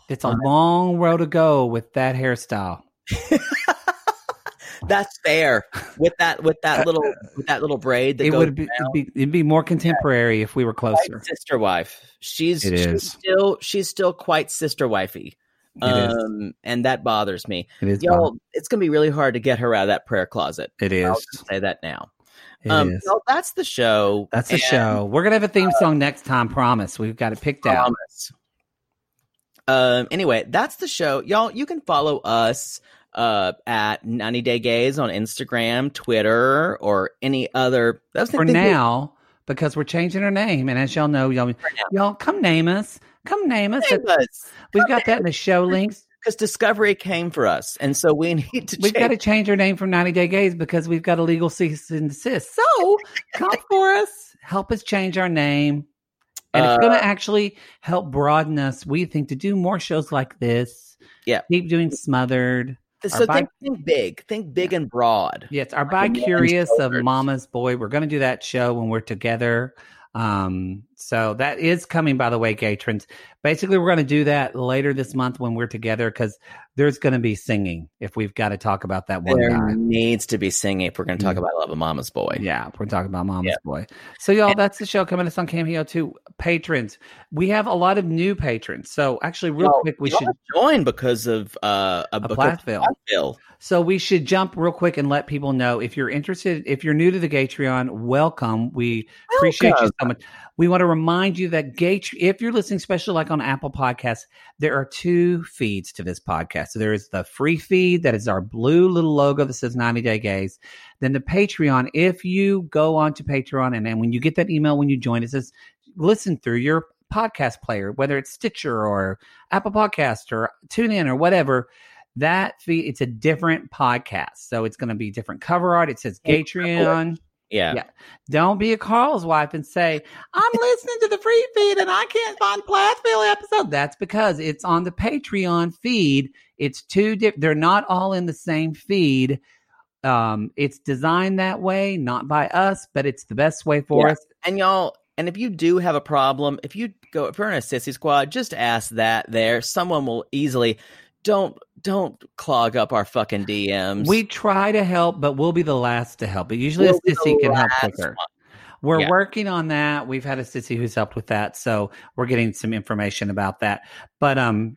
It's a long road to go with that hairstyle. that's fair. With that with that little with that little braid that It would be, it'd be it'd be more contemporary if we were closer. quite sister wife. She's, It she's is. still she's still quite sister wifey. Um, and that bothers me. It is. Y'all, it's gonna be really hard to get her out of that prayer closet. It is. I'll say that now. Um, so that's the show. That's the And show. We're gonna have a theme song next time. Promise. We've got it picked out. Promise. Um. Anyway, that's the show, y'all. You can follow us uh at 90 Day Gays on Instagram, Twitter, or any other. That was the for now because we're changing our name. And as y'all know, y'all, y'all come name us. Come name us. Name us. We've got that in the show links. because Discovery came for us, and so we need to. We've got to change. change our name from 90 Day Gays because we've got a legal cease and desist. So come for us. Help us change our name. And it's going Uh, to actually help broaden us, we think, to do more shows like this. Yeah. Keep doing Smothered. So bi- think, think big, think big and broad. Yes, our Like Bi Curious of. Mama's Boy. We're going to do that show when we're together. Um, so that is coming, by the way, Gatrons. Basically, we're going to do that later this month when we're together because there's going to be singing if we've got to talk about that one There guy. needs to be singing if we're going to talk Mm. about Love of Mama's Boy. Yeah, we're talking about Mama's Yeah. Boy. So, y'all, that's the show coming to us on Cameo too. Patrons, we have a lot of new patrons. So, actually, real Y'all- quick, we should join because of uh, a, a Plathville. Plathville. So we should jump real quick and let people know if you're interested, if you're new to the Gatreon, welcome. We appreciate you so much. We want to remind you that Gate, if you're listening, especially like on Apple Podcasts, there are two feeds to this podcast. So there is the free feed that is our blue little logo that says 90 Day Gays. Then the Patreon, if you go on to Patreon and then when you get that email when you join, it says listen through your podcast player, whether it's Stitcher or Apple Podcast or TuneIn or whatever that feed it's a different podcast so it's going to be different cover art it says gatreon Yeah. Yeah. don't be a carl's wife and say i'm listening to the free feed and i can't find plathville episode that's because it's on the patreon feed it's two di- they're not all in the same feed um it's designed that way not by us but it's the best way for Yeah. us And y'all, and if you do have a problem, if you go if you're in a sissy squad, just ask that there. Someone will easily don't don't clog up our fucking DMs. we try to help but we'll be the last to help but usually We'll a sissy can help quicker one. We're Yeah. working on that. We've had a sissy who's helped with that, so we're getting some information about that. But um,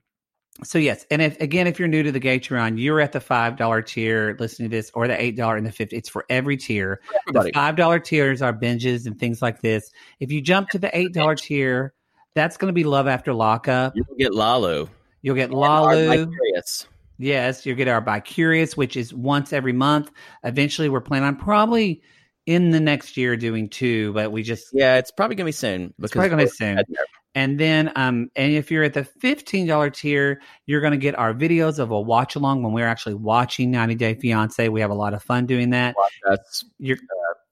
so yes, and if again, if you're new to the Gatreon, you're at the five dollar tier listening to this, or the eight dollar and the fifty. It's for every tier. Everybody. The five dollar tiers are binges and things like this. If you jump to the eight dollar tier, that's going to be Love After Lockup. You'll get Lalu. You'll get Lalu. Yes, you'll get our Bi Curious, which is once every month. Eventually, we're planning on probably in the next year doing two, but we just Yeah, it's probably gonna be soon. Because probably gonna be soon. And then, um, and if you're at the fifteen dollar tier, you're going to get our videos of a watch along when we're actually watching 90 Day Fiance. We have a lot of fun doing that. That's You're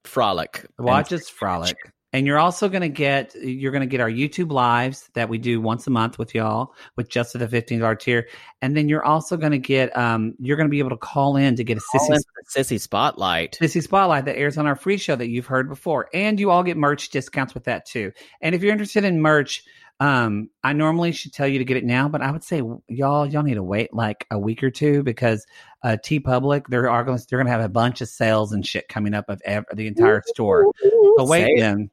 frolic. watch us frolic, And you're also going to get you're going to get our YouTube lives that we do once a month with y'all with just at the fifteen dollar tier, and then you're also going to get um you're going to be able to call in to get a sissy Sissy Spotlight. Sissy Spotlight that airs on our free show that you've heard before. And you all get merch discounts with that too. And if you're interested in merch, um, I normally should tell you to get it now, but I would say y'all y'all need to wait like a week or two because uh TeePublic they're are going they're going to have a bunch of sales and shit coming up of ev- the entire store. So wait then.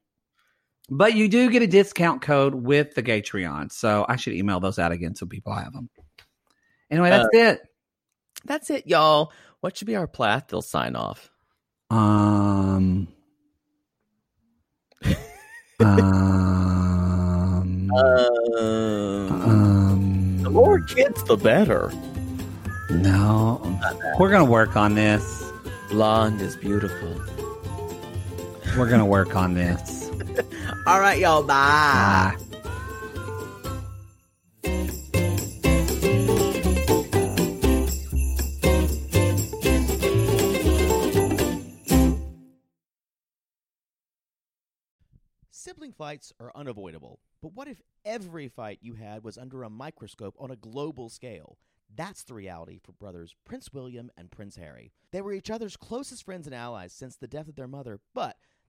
But you do get a discount code with the Gatreon. So I should email those out again so people have them. Anyway, that's it. That's it, y'all. What should be our plath? They'll sign off? Um. um. um. the more kids, the better. No, we're gonna work on this. Blonde is beautiful. We're gonna work on this. All right, y'all. Bye. Bye. Sibling fights are unavoidable, but what if every fight you had was under a microscope on a global scale? That's the reality for brothers Prince William and Prince Harry. They were each other's closest friends and allies since the death of their mother, but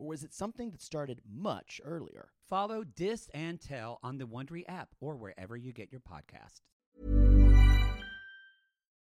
or was it something that started much earlier? Follow Dis and Tell on the Wondery app or wherever you get your podcasts.